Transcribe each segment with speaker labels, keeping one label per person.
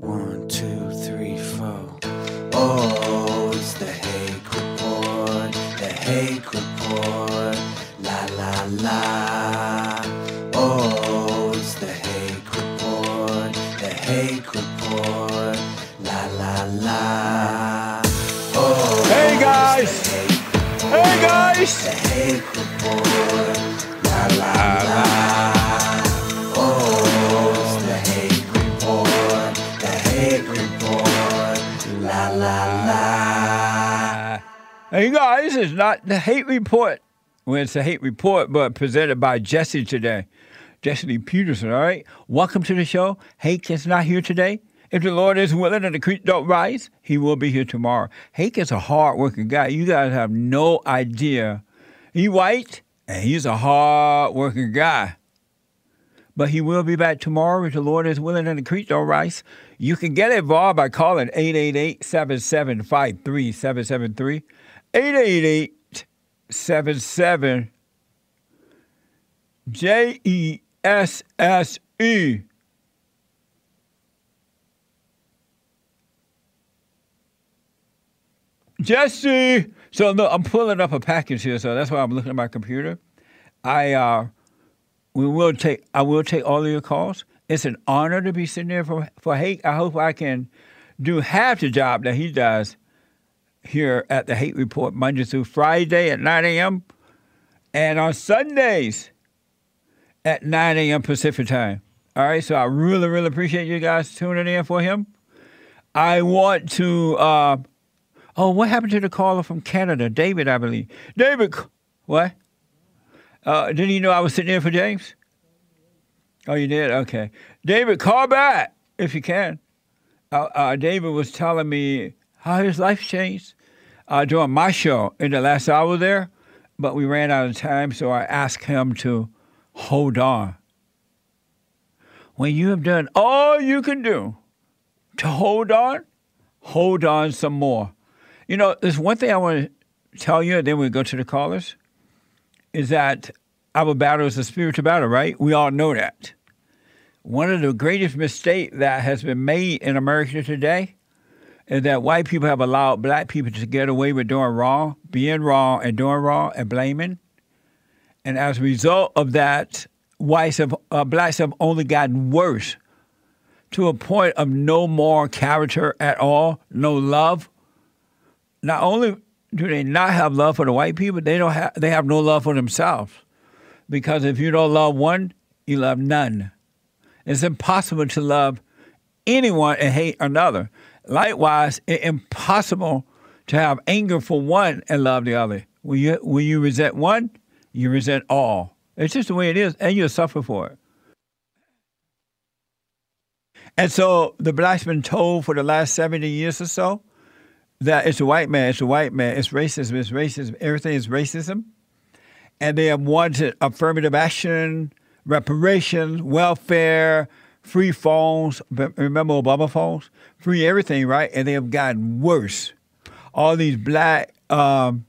Speaker 1: One, two, three, four. Oh, it's the Hake Report, the Hake Report. La la la. Oh, it's the Hake Report, the Hake Report. La la la. Oh,
Speaker 2: Hey guys!
Speaker 1: it's the Report,
Speaker 2: Hey guys!
Speaker 1: the Hake Report. La la ah, la.
Speaker 2: Hey guys, it's not the hate report. Well, it's a hate report, but presented by Jesse today. Jesse Peterson, all right? Welcome to the show. Hake is not here today. If the Lord is willing and the creek don't rise, he will be here tomorrow. Hake is a hard-working guy. You guys have no idea. He white, and he's a hard-working guy. But he will be back tomorrow if the Lord is willing and the creek don't rise. You can get involved by calling 888-775-3773. 888-77 J-E-S-S-E. Jesse. So I'm pulling up a package here, so that's why I'm looking at my computer. I uh we will take I will take all of your calls. It's an honor to be sitting there for for Hake. I hope I can do half the job that he does here at the Hake Report Monday through Friday at 9 a.m. and on Sundays at 9 a.m. Pacific time. All right, so I really, really appreciate you guys tuning in for him. I want to. Uh, oh, what happened to the caller from Canada, David? I believe David. What? Uh, didn't you know I was sitting in for James? Oh, you did? Okay. David, call back if you can. Uh, uh, David was telling me how his life changed uh, during my show in the last hour there, but we ran out of time, so I asked him to hold on. When you have done all you can do to hold on, hold on some more. You know, there's one thing I want to tell you, and then we go to the callers, is that our battle is a spiritual battle, right? We all know that. One of the greatest mistakes that has been made in America today is that white people have allowed black people to get away with doing wrong, being wrong, and doing wrong and blaming. And as a result of that, whites have, uh, blacks have only gotten worse to a point of no more character at all, no love. Not only do they not have love for the white people, they don't have they have no love for themselves. Because if you don't love one, you love none. It's impossible to love anyone and hate another. Likewise, it's impossible to have anger for one and love the other. When you when you resent one, you resent all. It's just the way it is, and you'll suffer for it. And so the blacks been told for the last 70 years or so that it's a white man, it's a white man, it's racism, it's racism, everything is racism. And they have wanted affirmative action, reparations, welfare, free phones. Remember Obama phones? Free everything, right? And they have gotten worse. All these black, um,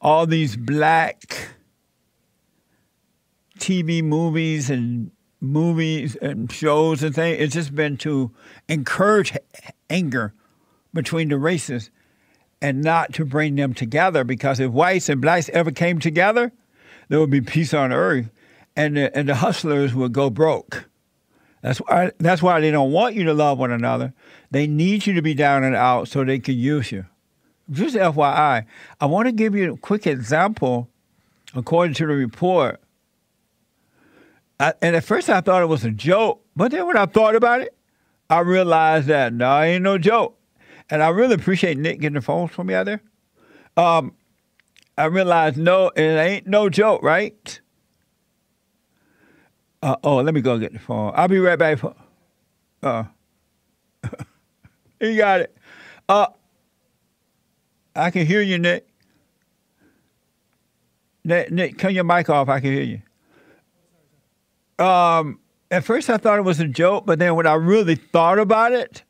Speaker 2: all these black TV movies and movies and shows and things. It's just been to encourage anger between the races and not to bring them together because if whites and blacks ever came together, there would be peace on earth and the, and the hustlers would go broke. That's why, that's why they don't want you to love one another. They need you to be down and out so they can use you. Just FYI, I want to give you a quick example according to the report. I, and at first I thought it was a joke, but then when I thought about it, I realized that no, it ain't no joke. And I really appreciate Nick getting the phones for me out there. Um, I realized no, it ain't no joke, right? Uh, oh, let me go get the phone. I'll be right back. Uh, you got it. Uh, I can hear you, Nick. Nick, Nick, turn your mic off. I can hear you. Um, at first I thought it was a joke, but then when I really thought about it,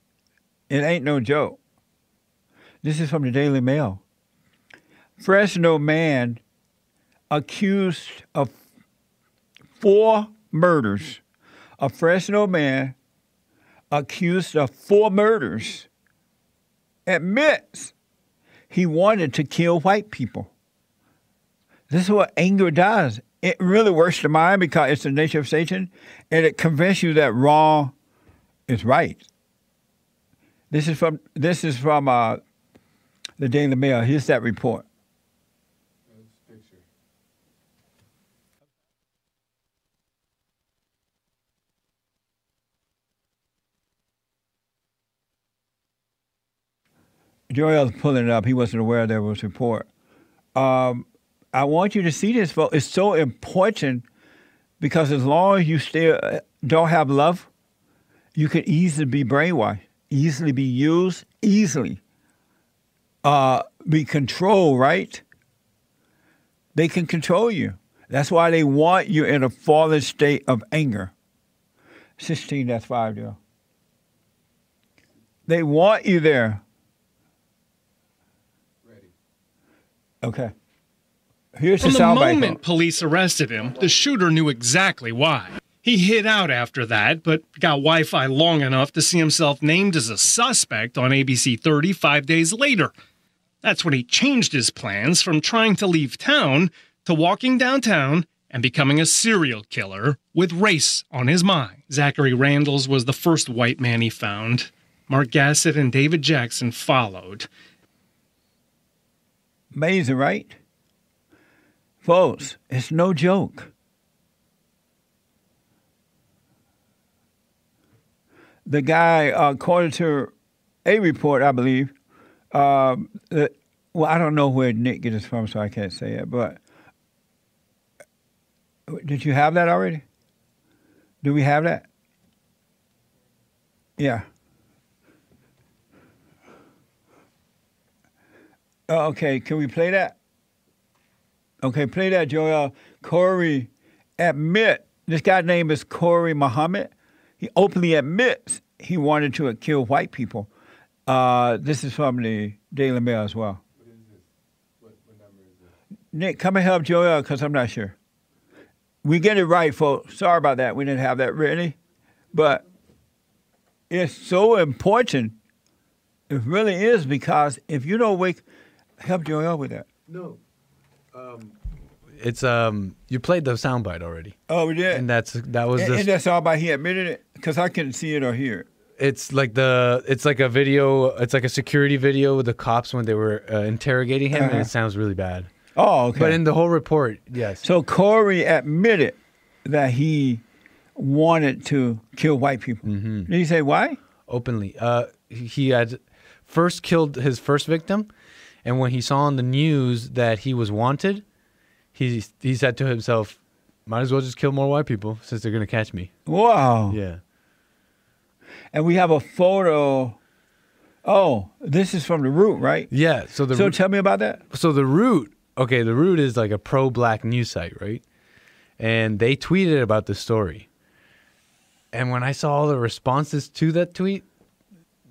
Speaker 2: it ain't no joke. This is from the Daily Mail. Fresno man accused of four murders. A Fresno man accused of four murders, admits he wanted to kill white people. This is what anger does. It really works the mind because it's the nature of Satan, and it convinces you that wrong is right. This is from this is from uh, the Daily Mail. Here's that report. Joel's pulling it up. He wasn't aware there was a report. Um, I want you to see this, folks. It's so important because as long as you still uh, don't have love, you can easily be brainwashed, easily be used, easily uh, be controlled, right? They can control you. That's why they want you in a fallen state of anger. 16, that's five, Joe. They want you there. Okay. Here's
Speaker 3: From
Speaker 2: the
Speaker 3: the moment police arrested him, the shooter knew exactly why. He hid out after that, but got Wi Fi long enough to see himself named as a suspect on ABC 30 five days later. That's when he changed his plans from trying to leave town to walking downtown and becoming a serial killer with race on his mind. Zachary Randalls was the first white man he found. Mark Gassett and David Jackson followed.
Speaker 2: Amazing, right? Folks, it's no joke. The guy, uh, according to a report, I believe, um, that, well, I don't know where Nick gets this from, so I can't say it, but did you have that already? Do we have that? Yeah. Oh, okay, can we play that? Okay, play that, Joel. Kori admit this guy's name is Kori Muhammad. He openly admits he wanted to kill white people. Uh, this is from the Daily Mail as well. Nick, come and help Joel because I'm not sure. We get it right, folks. Sorry about that. We didn't have that ready, but it's so important. It really is because if you don't wake, help Joel with that.
Speaker 4: No. Um, it's um you played the soundbite already.
Speaker 2: Oh, we did.
Speaker 4: And that's that was
Speaker 2: And,
Speaker 4: the
Speaker 2: and that's all by he admitted it because I couldn't see it or hear it.
Speaker 4: it's like the it's like a video it's like a security video with the cops when they were uh, interrogating him and
Speaker 2: Uh-huh.
Speaker 4: it sounds really bad.
Speaker 2: Oh, okay.
Speaker 4: But in the whole report, yes.
Speaker 2: so Kori admitted that he wanted to kill white people.
Speaker 4: Mm-hmm.
Speaker 2: Did he say why?
Speaker 4: openly. Uh, he he had first killed his first victim, and when he saw on the news that he was wanted, he he said to himself, "Might as well just kill more white people since they're gonna catch me."
Speaker 2: Wow.
Speaker 4: Yeah.
Speaker 2: And we have a photo. Oh, this is from the root, right?
Speaker 4: Yeah. So the
Speaker 2: so tell me about that.
Speaker 4: so the root. Okay, the root is like a pro-black news site, right? And they tweeted about the story. And when I saw all the responses to that tweet,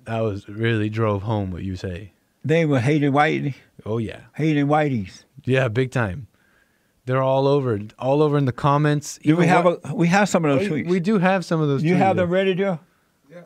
Speaker 4: that was really drove home what you say.
Speaker 2: They were hating whitey,
Speaker 4: Oh yeah.
Speaker 2: hating whiteys.
Speaker 4: Yeah, big time. They're all over, all over in the comments.
Speaker 2: Do we have
Speaker 4: what-
Speaker 2: a? We have some of those
Speaker 4: we,
Speaker 2: tweets.
Speaker 4: we do have some of those. Tweets.
Speaker 2: You
Speaker 4: tweets,
Speaker 2: have them
Speaker 4: though.
Speaker 2: ready, Joe?
Speaker 5: Yeah.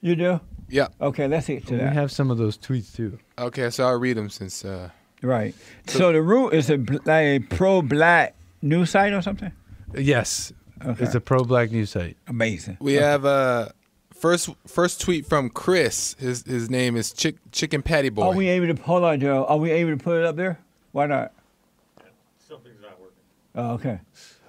Speaker 2: You do?
Speaker 5: Yeah.
Speaker 2: Okay, let's get to
Speaker 4: We
Speaker 2: that.
Speaker 4: We have some of those tweets too.
Speaker 5: Okay, so I'll read them since. Uh,
Speaker 2: Right. So, the root is a, bl- a pro-black news site or something.
Speaker 4: Yes,
Speaker 2: Okay.
Speaker 4: it's a pro-black news site.
Speaker 2: Amazing.
Speaker 5: we have uh, first first tweet from Chris. His his name is Chick, Chicken Patty Boy.
Speaker 2: Are we able to hold on, Joe? Are we able to put it up there? Why not?
Speaker 6: Something's not working.
Speaker 2: Oh, okay.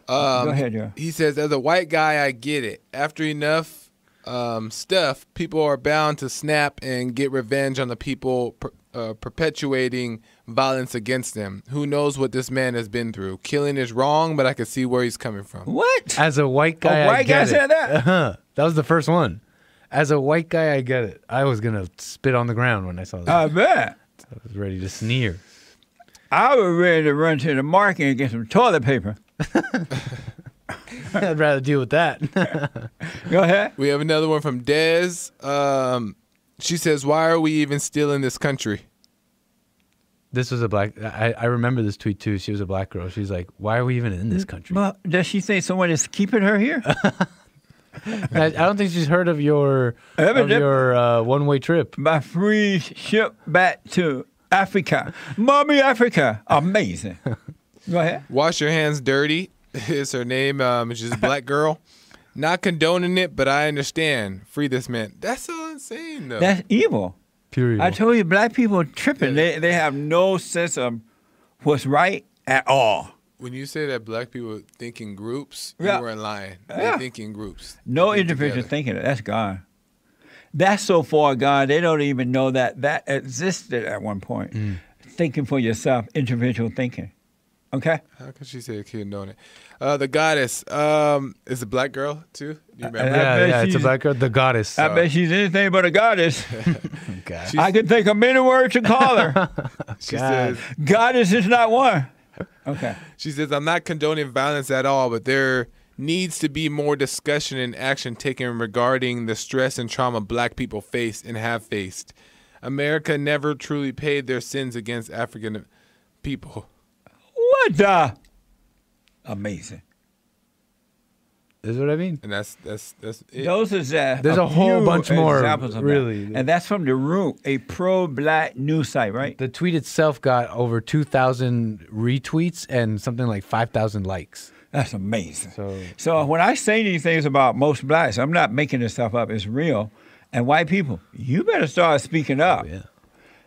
Speaker 5: um,
Speaker 2: Go ahead, Joe.
Speaker 5: He says, as a white guy, I get it. After enough um, stuff, people are bound to snap and get revenge on the people per, uh, perpetuating violence against them. Who knows what this man has been through? Killing is wrong, but I can see where he's coming from.
Speaker 2: What?
Speaker 4: As a white guy, I
Speaker 2: white guy
Speaker 4: get it.
Speaker 2: said that?
Speaker 4: Uh-huh. That was the first one. As a white guy, I get it. I was gonna spit on the ground when I saw that.
Speaker 2: I bet.
Speaker 4: I was ready to sneer.
Speaker 2: I was ready to run to the market and get some toilet paper.
Speaker 4: I'd rather deal with that.
Speaker 2: Go ahead.
Speaker 5: We have another one from Dez. Um, she says, "Why are we even still in this country?"
Speaker 4: this was a black. I, I remember this tweet too. She was a black girl. She's like, "Why are we even in this country?"
Speaker 2: Well, does she think someone is keeping her here?
Speaker 4: I, I don't think she's heard of your of your uh, one way trip.
Speaker 2: My free ship back to Africa. Mommy Africa. Amazing. Go ahead.
Speaker 5: Wash your hands dirty is her name. Um, she's a black girl. Not condoning it, but I understand. Free this man. That's so insane, though.
Speaker 2: That's evil.
Speaker 4: Period.
Speaker 2: I told you, black people are tripping. They, they have no sense of what's right at all.
Speaker 5: When you say that black people think in groups,
Speaker 2: Yeah.
Speaker 5: you weren't lying.
Speaker 2: Yeah.
Speaker 5: They think in groups.
Speaker 2: No individual thinking it. That's gone. That's so far gone. They don't even know that that existed at one point. Thinking for yourself, individual thinking. Okay.
Speaker 5: How can she say condone it? Uh, the goddess um, is a black girl too. Do you remember?
Speaker 2: I
Speaker 4: yeah, yeah, it's a black girl, the goddess.
Speaker 2: I bet she's anything but a goddess.
Speaker 4: God.
Speaker 2: I can think of many words to call her.
Speaker 5: she
Speaker 4: God.
Speaker 5: says
Speaker 2: goddess is not one. Okay.
Speaker 5: she says I'm not condoning violence at all, but there needs to be more discussion and action taken regarding the stress and trauma black people face and have faced. America never truly paid their sins against African people.
Speaker 2: What the? Amazing.
Speaker 4: Is what I mean.
Speaker 5: And that's that's that's it.
Speaker 2: Those is just
Speaker 4: There's a whole bunch more,
Speaker 2: examples of that.
Speaker 4: really.
Speaker 2: and that's from the Root, a pro-black news site, right?
Speaker 4: The tweet itself got over 2,000 retweets and something like 5,000 likes.
Speaker 2: That's amazing.
Speaker 4: So
Speaker 2: So when I say these things about most blacks, I'm not making this stuff up. It's real. And white people, you better start speaking up.
Speaker 4: Oh, yeah,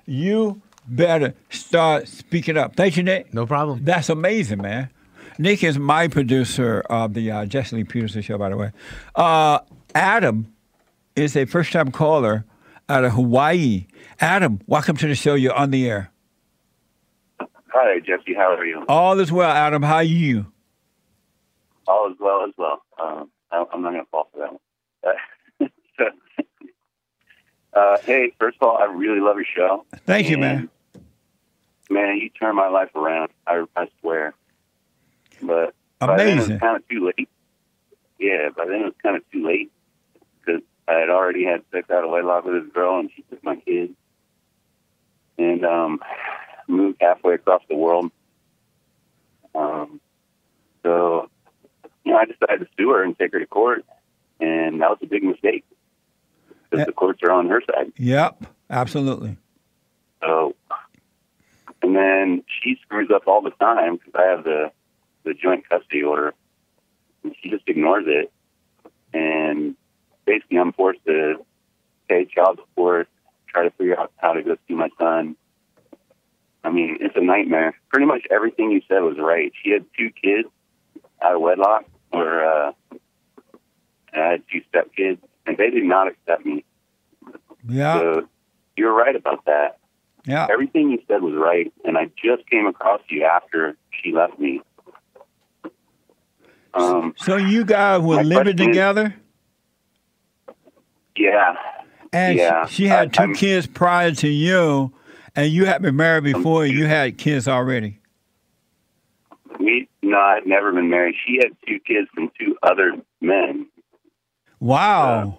Speaker 2: You better start speaking up. Thank you, Nick.
Speaker 4: no problem.
Speaker 2: That's amazing, man. Nick is my producer of the uh, Jesse Lee Peterson show, by the way. Uh, Adam is a first-time caller out of Hawaii. Adam, welcome to the show. You're on the air.
Speaker 7: Hi, Jesse. How are you?
Speaker 2: All is well, Adam. How are you?
Speaker 7: All is well as well. Um, I, I'm not going to fall for that one. uh, hey, first of all, I really love your show.
Speaker 2: Thank you, man.
Speaker 7: Man, you turned my life around. I, I swear. But by then it
Speaker 2: Amazing.
Speaker 7: was kind of too late. Yeah, by then it was kind of too late because I had already had sex out of wedlock with this girl, and she took my kid and um, moved halfway across the world. Um, so, you know, I decided to sue her and take her to court, and that was a big mistake because
Speaker 2: Yeah.
Speaker 7: the courts are on her side.
Speaker 2: Yep, absolutely.
Speaker 7: So, and then she screws up all the time because I have the the joint custody order, and she just ignores it. And basically, I'm forced to pay child support, try to figure out how to go see my son. I mean, it's a nightmare. Pretty much everything you said was right. She had two kids out of wedlock, or uh, I had two stepkids, and they did not accept me.
Speaker 2: Yeah,
Speaker 7: So you're right about that
Speaker 2: yeah.
Speaker 7: everything you said was right, and I just came across you after she left me. Um,
Speaker 2: So you guys were living together,
Speaker 7: yeah,
Speaker 2: and
Speaker 7: Yeah,
Speaker 2: she, had
Speaker 7: I-
Speaker 2: 2
Speaker 7: I'm-
Speaker 2: kids prior to you, and you had been married before. and you had kids already.
Speaker 7: we no, I'd never been married. She had two kids from two other men.
Speaker 2: Wow.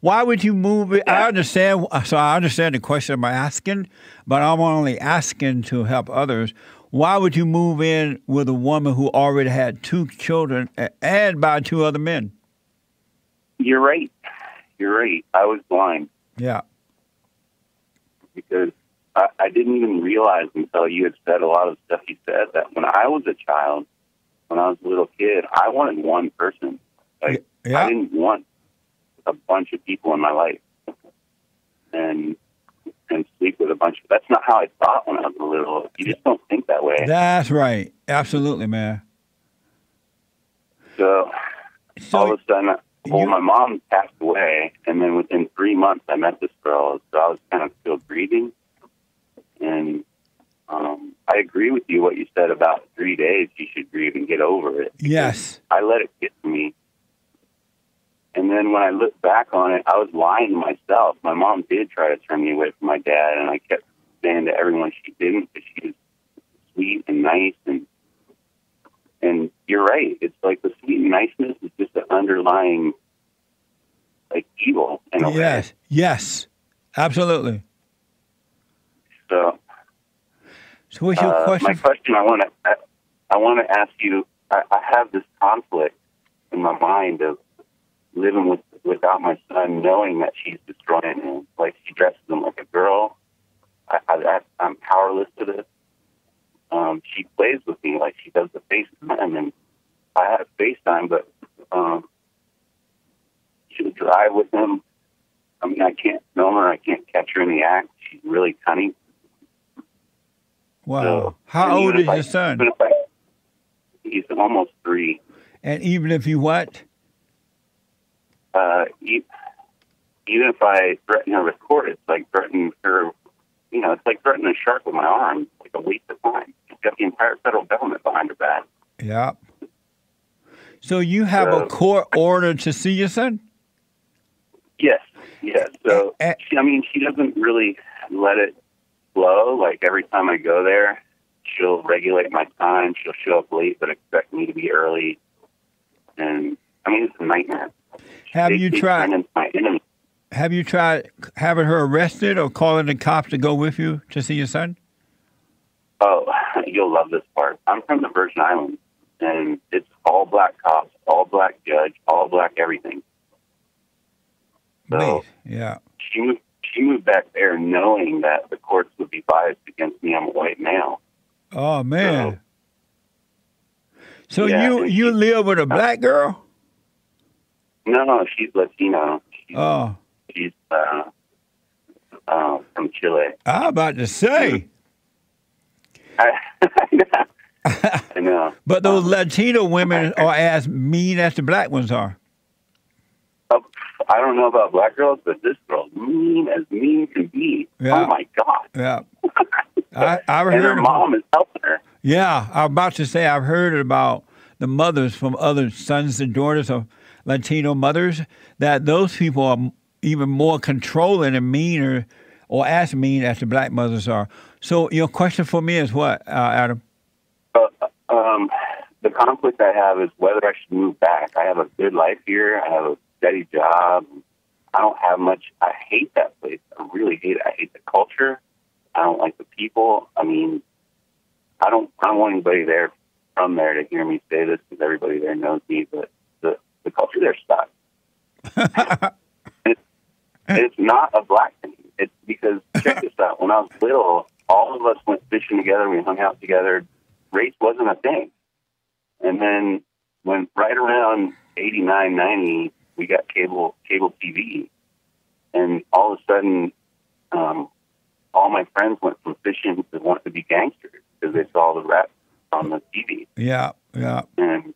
Speaker 2: Why would you move it? I understand. So I understand the question I'm asking, but I'm only asking to help others. Why would you move in with a woman who already had two children and by two other men?
Speaker 7: You're right. You're right. I was blind
Speaker 2: Yeah.
Speaker 7: because I, I didn't even realize until you had said a lot of stuff you said that when I was a child, when I was a little kid, I wanted one person. Like
Speaker 2: Yeah.
Speaker 7: I didn't want a bunch of people in my life and and sleep with a bunch of. That's not how I thought when I was a little. You just don't think that way.
Speaker 2: That's right. Absolutely, man.
Speaker 7: So all of a sudden, well,
Speaker 2: you-
Speaker 7: my mom passed away, and then within three months, I met this girl. So I was kind of still grieving, and um, I agree with you what you said about three days. You should grieve and get over it.
Speaker 2: yes.
Speaker 7: I let it get to me. And then when I look back on it, I was lying to myself. My mom did try to turn me away from my dad, and I kept saying to everyone she didn't because she was sweet and nice. And and you're right. It's like the sweet niceness is just an underlying like evil in a way.
Speaker 2: Yes. Yes. Absolutely.
Speaker 7: So
Speaker 2: So what's your
Speaker 7: uh, my
Speaker 2: question?
Speaker 7: question, I want to I, I want to ask you. I, I have this conflict in my mind of living with without my son, knowing that she's destroying him. Like she dresses him like a girl. I, I, I'm powerless to this. Um, she plays with me like she does the FaceTime, and I have FaceTime, but um, she'll drive with him. I mean, I can't film her. I can't catch her in the act. She's really cunning.
Speaker 2: Wow.
Speaker 7: So,
Speaker 2: How old is
Speaker 7: I-
Speaker 2: your son?
Speaker 7: I- he's almost three.
Speaker 2: And even if you what?
Speaker 7: Uh, e- even if I threaten her with court, it's like threatening her. You know, it's like threatening a shark with my arm. Like a waste of time. She's got the entire federal government behind her back.
Speaker 2: Yeah. So you have a court order to see your son?
Speaker 7: Yes, yes. So
Speaker 2: eh.
Speaker 7: she, I mean, she doesn't really let it flow. Like every time I go there, she'll regulate my time. She'll show up late, but expect me to be early. And I mean, it's a nightmare.
Speaker 2: Have you tried?
Speaker 7: turning my enemy.
Speaker 2: Have you tried having her arrested or calling the cops to go with you to see your son?
Speaker 7: Oh, you'll love this part. I'm from the Virgin Islands, and it's all black cops, all black judge, all black everything. So
Speaker 2: Please. Yeah.
Speaker 7: she moved. She moved back there knowing that the courts would be biased against me. I'm a white male.
Speaker 2: Oh man. So
Speaker 7: Yeah,
Speaker 2: you you
Speaker 7: she-
Speaker 2: live with a black girl?
Speaker 7: No, no, she's Latino. She's,
Speaker 2: Oh,
Speaker 7: she's uh, uh, from Chile.
Speaker 2: I was about to say.
Speaker 7: I, I know.
Speaker 2: But those Latino women are as mean as the black ones are.
Speaker 7: Oh, I don't know about black girls, but this girl's mean as mean can be.
Speaker 2: Yeah.
Speaker 7: Oh my god!
Speaker 2: Yeah. I, I've
Speaker 7: and her
Speaker 2: heard.
Speaker 7: mom is helping her.
Speaker 2: Yeah, I'm about to say I've heard about the mothers from other sons and daughters of Latino mothers that those people are even more controlling and meaner or as mean as the black mothers are. So your question for me is what, uh, Adam?
Speaker 7: Uh, um, the conflict I have is whether I should move back. I have a good life here. I have a steady job. I don't have much. I hate that place. I really hate it. I hate the culture. I don't like the people. I mean, I don't. I don't want anybody there from there to hear me say this because everybody there knows me. But the culture there sucks. it's, it's not a black thing. It's because check this out. When I was little, all of us went fishing together. We hung out together. Race wasn't a thing. And then when right around 89, 90, we got cable cable TV, and all of a sudden, um, all my friends went from fishing to wanting to be gangsters because they saw the rap on the TV,
Speaker 2: Yeah, yeah.
Speaker 7: and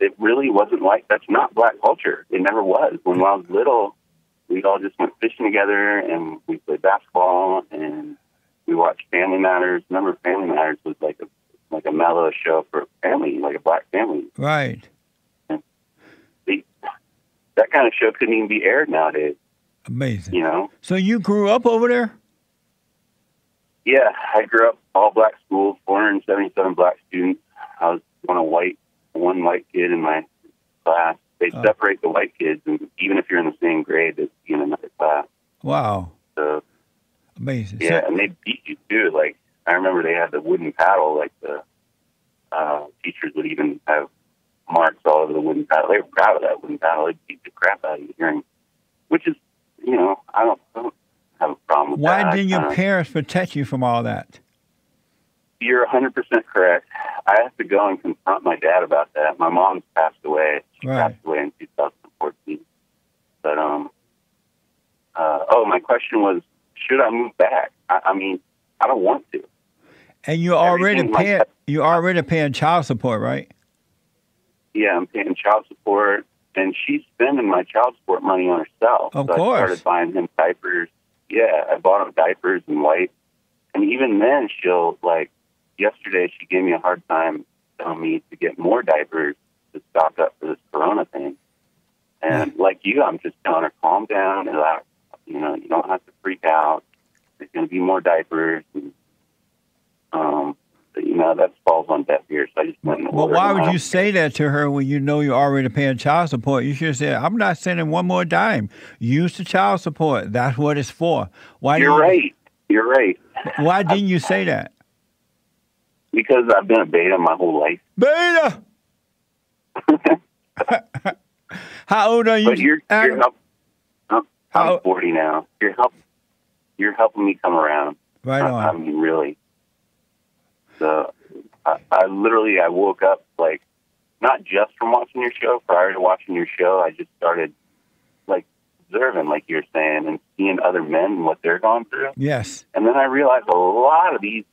Speaker 7: it really wasn't like that's not black culture. It never was. When I was little, we all just went fishing together, and we played basketball, and we watched Family Matters. Remember, Family Matters was like a like a mellow show for a family, like a black family.
Speaker 2: Right.
Speaker 7: The, that kind of show couldn't even be aired nowadays.
Speaker 2: Amazing.
Speaker 7: You know?
Speaker 2: So you grew up over there?
Speaker 7: Yeah, I grew up all black school, 477 black students. I was one of white, one white kid in my class. They
Speaker 2: Oh.
Speaker 7: separate the white kids, and even if you're in the same grade, it's in another class.
Speaker 2: Wow.
Speaker 7: So
Speaker 2: Amazing.
Speaker 7: yeah,
Speaker 2: So,
Speaker 7: and they beat you too. Like I remember they had the wooden paddle. Like the uh, teachers would even have marks all over the wooden paddle. They were proud of that wooden paddle. They beat the crap out of you hearing, which is, you know, I don't, I don't have a problem with that.
Speaker 2: why didn't your
Speaker 7: Uh,
Speaker 2: parents protect you from all that?
Speaker 7: You're 100% correct. I have to go and confront my dad about that. My mom's passed away. She
Speaker 2: Right.
Speaker 7: passed away in 2014. But, um, uh, oh, my question was, should I move back? I, I mean, I don't want to.
Speaker 2: And you're already
Speaker 7: Everything like
Speaker 2: paying.
Speaker 7: that.
Speaker 2: You're already paying child support, right?
Speaker 7: Yeah, I'm paying child support, and she's spending my child support money on herself.
Speaker 2: Of
Speaker 7: so
Speaker 2: course.
Speaker 7: I started buying him diapers. Yeah, I bought him diapers and wipes. And even then, she'll, like, yesterday she gave me a hard time telling me to get more diapers to stock up for this corona thing. And like you, I'm just telling her, calm down, and allow, you know, you don't have to freak out. There's going to be more diapers. And, um, but, you know, that falls on deaf ears. So I just went
Speaker 2: Well, why would
Speaker 7: out.
Speaker 2: you say that to her when you know you're already paying child support? You should say, "I'm not sending one more dime. Use the child support. That's what it's for." Why?
Speaker 7: You're
Speaker 2: didn't
Speaker 7: right. You're right.
Speaker 2: Why didn't you say that,
Speaker 7: Because I've been a beta my whole life.
Speaker 2: Beta? How old are you?
Speaker 7: But you're you're help, I'm,
Speaker 2: How-
Speaker 7: I'm 40 now. You're help you're helping me come around.
Speaker 2: right
Speaker 7: I, I
Speaker 2: on.
Speaker 7: mean, really. So, I, I literally I woke up like not just from watching your show. Prior to watching your show, I just started like observing, like you're saying, and seeing other men and what they're going through.
Speaker 2: Yes.
Speaker 7: And then I realized a lot of these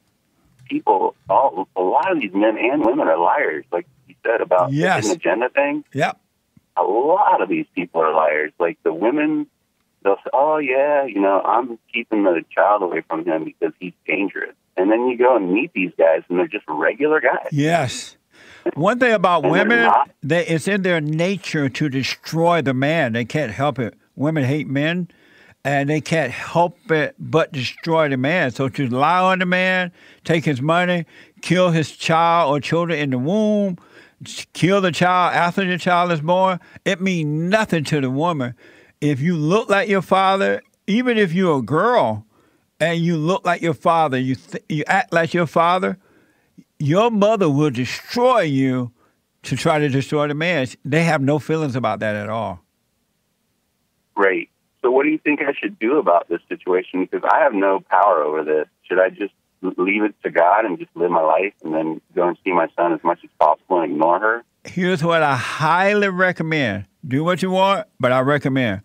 Speaker 7: people, all a lot of these men and women are liars. Like you said about
Speaker 2: Yes.
Speaker 7: the agenda thing.
Speaker 2: Yep.
Speaker 7: A lot of these people are liars. Like the women, they'll say, "Oh yeah, you know, I'm keeping the child away from him because he's dangerous." And then you go and meet these guys, and they're just regular guys.
Speaker 2: Yes. One thing about women,
Speaker 7: not-
Speaker 2: they, it's in their nature to destroy the man. They can't help it. Women hate men, and they can't help it but destroy the man. So to lie on the man, take his money, kill his child or children in the womb, kill the child after the child is born, it means nothing to the woman. If you look like your father, even if you're a girl and you look like your father, you th- you act like your father, your mother will destroy you to try to destroy the man. They have no feelings about that at all.
Speaker 7: Great. So, what do you think I should do about this situation? Because I have no power over this. Should I just leave it to God and just live my life, and then go and see my son as much as possible and ignore her?
Speaker 2: Here's what I highly recommend. Do what you want, but I recommend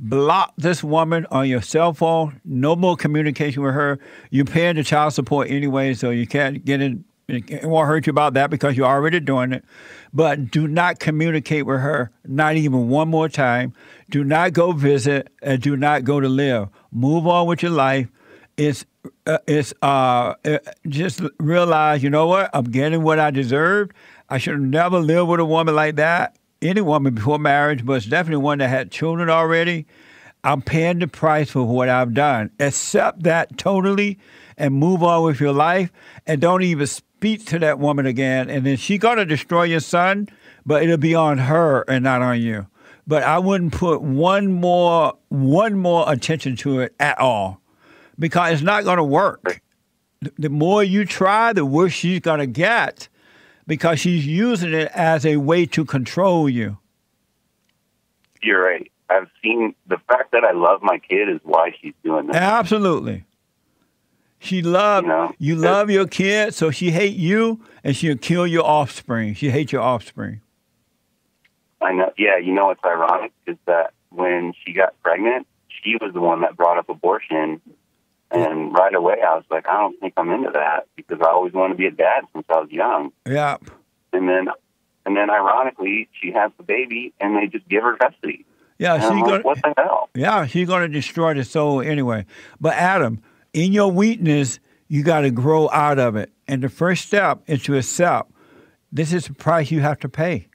Speaker 2: block this woman on your cell phone. No more communication with her. You're paying the child support anyway, so you can't get in. It won't hurt you about that because you're already doing it. But do not communicate with her, not even one more time. Do not go visit, and do not go to live. Move on with your life. It's uh, it's uh, uh, just realize, you know what? I'm getting what I deserved. I should have never lived with a woman like that. Any woman before marriage, but it's definitely one that had children already. I'm paying the price for what I've done. Accept that totally and move on with your life and don't even speak to that woman again. And then she's going to destroy your son, but it'll be on her and not on you. But I wouldn't put one more one more attention to it at all because it's not going to work. The- more you try, the worse she's going to get because she's using it as a way to control you.
Speaker 7: You're right. I've seen the fact that I love my kid is why she's doing this.
Speaker 2: Absolutely. She love
Speaker 7: You know,
Speaker 2: you love your kid, so she hate you and she'll kill your offspring. She hates your offspring.
Speaker 7: I know. Yeah, you know what's ironic is that when she got pregnant, she was the one that brought up abortion, and right away I was like, I don't think I'm into that because I always wanted to be a dad since I was young.
Speaker 2: Yeah.
Speaker 7: And then, and then ironically, she has the baby, and they just give her custody.
Speaker 2: Yeah, she's gonna
Speaker 7: like, what the hell?
Speaker 2: Yeah, she's gonna destroy the soul anyway. But Adam, in your weakness, you gotta grow out of it. And the first step is to accept this is the price you have to pay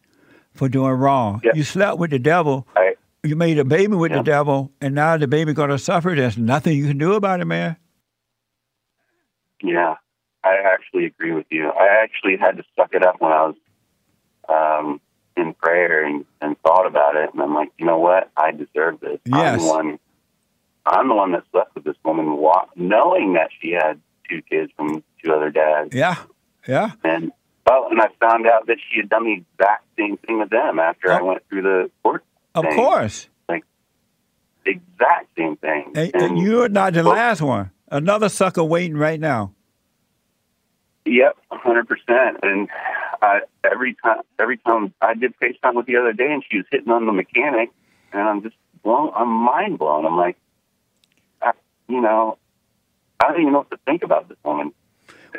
Speaker 2: for doing wrong.
Speaker 7: Yeah.
Speaker 2: You slept with the devil,
Speaker 7: I,
Speaker 2: you made a baby with
Speaker 7: Yeah.
Speaker 2: the devil, and now the baby gonna suffer. There's nothing you can do about it, man.
Speaker 7: Yeah, I actually agree with you. I actually had to suck it up when I was um, in prayer and, and thought about it, and I'm like, you know what? I deserve this. I'm
Speaker 2: Yes.
Speaker 7: the one. I'm the one that slept with this woman, knowing that she had two kids from two other dads,
Speaker 2: Yeah. Yeah.
Speaker 7: and well, and I found out that she had done the exact same thing with them after I
Speaker 2: Oh.
Speaker 7: went through the court.
Speaker 2: Of
Speaker 7: thing.
Speaker 2: course.
Speaker 7: The exact same thing.
Speaker 2: And, and you're not the
Speaker 7: well-
Speaker 2: last one. Another sucker waiting right now.
Speaker 7: Yep, hundred percent. And I, every time, every time I did FaceTime with the other day, and she was hitting on the mechanic, and I'm just blown. I'm mind blown. I'm like, I, you know, I don't even know what to think about this woman.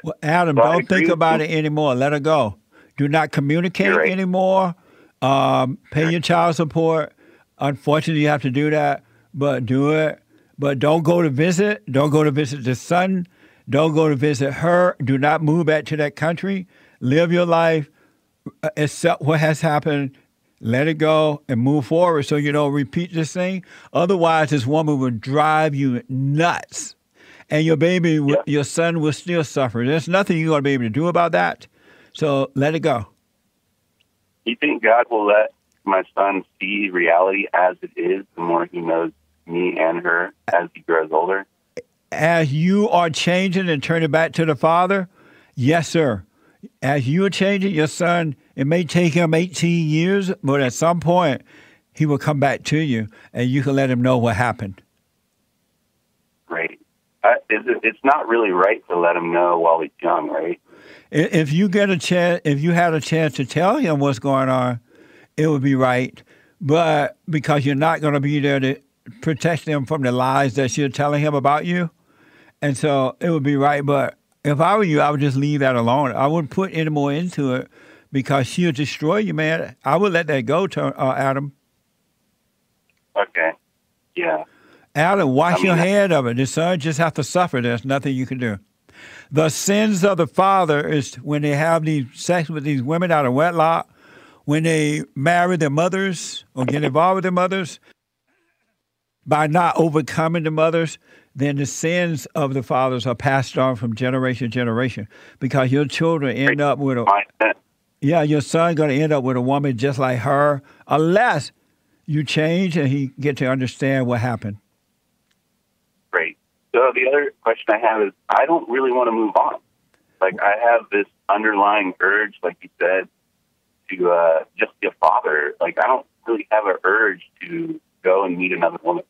Speaker 2: Well, Adam,
Speaker 7: So
Speaker 2: don't think about it anymore. Let her go. Do not communicate
Speaker 7: right.
Speaker 2: anymore. Um, pay your child support. Unfortunately, you have to do that, but do it. But don't go to visit. Don't go to visit the son. Don't go to visit her. Do not move back to that country. Live your life. uh, Accept what has happened. Let it go and move forward so you don't repeat this thing. Otherwise, this woman will drive you nuts and your baby,
Speaker 7: Yeah.
Speaker 2: your son will still suffer. There's nothing you're going to be able to do about that. So let it go.
Speaker 7: You think God will let my son see reality as it is the more he knows me and her as he grows older?
Speaker 2: As you are changing and turning back to the Father, yes, sir. As you are changing, your son, it may take him 18 years, but at some point, he will come back to you, and you can let him know what happened.
Speaker 7: Right. It's not really right to let him know while he's young, right?
Speaker 2: If you get a chance, if you had a chance to tell him what's going on, it would be right. But because you're not going to be there to protect him from the lies that you're telling him about you, and so it would be right. But if I were you, I would just leave that alone. I wouldn't put any more into it because she'll destroy you, man. I would let that go, to uh, Adam.
Speaker 7: Okay. Yeah.
Speaker 2: Adam, wash
Speaker 7: I mean,
Speaker 2: your head of it. The son just have to suffer. There's nothing you can do. The sins of the father is when they have these sex with these women out of wedlock, when they marry their mothers or get involved with their mothers, by not overcoming the mothers, then the sins of the fathers are passed on from generation to generation. Because your children end up with a yeah, your son going to end up with a woman just like her, unless you change and he get to understand what happened.
Speaker 7: So the other question I have is, I don't really want to move on. Like I have this underlying urge, like you said, to uh, just be a father. Like I don't really have an urge to go and meet another woman.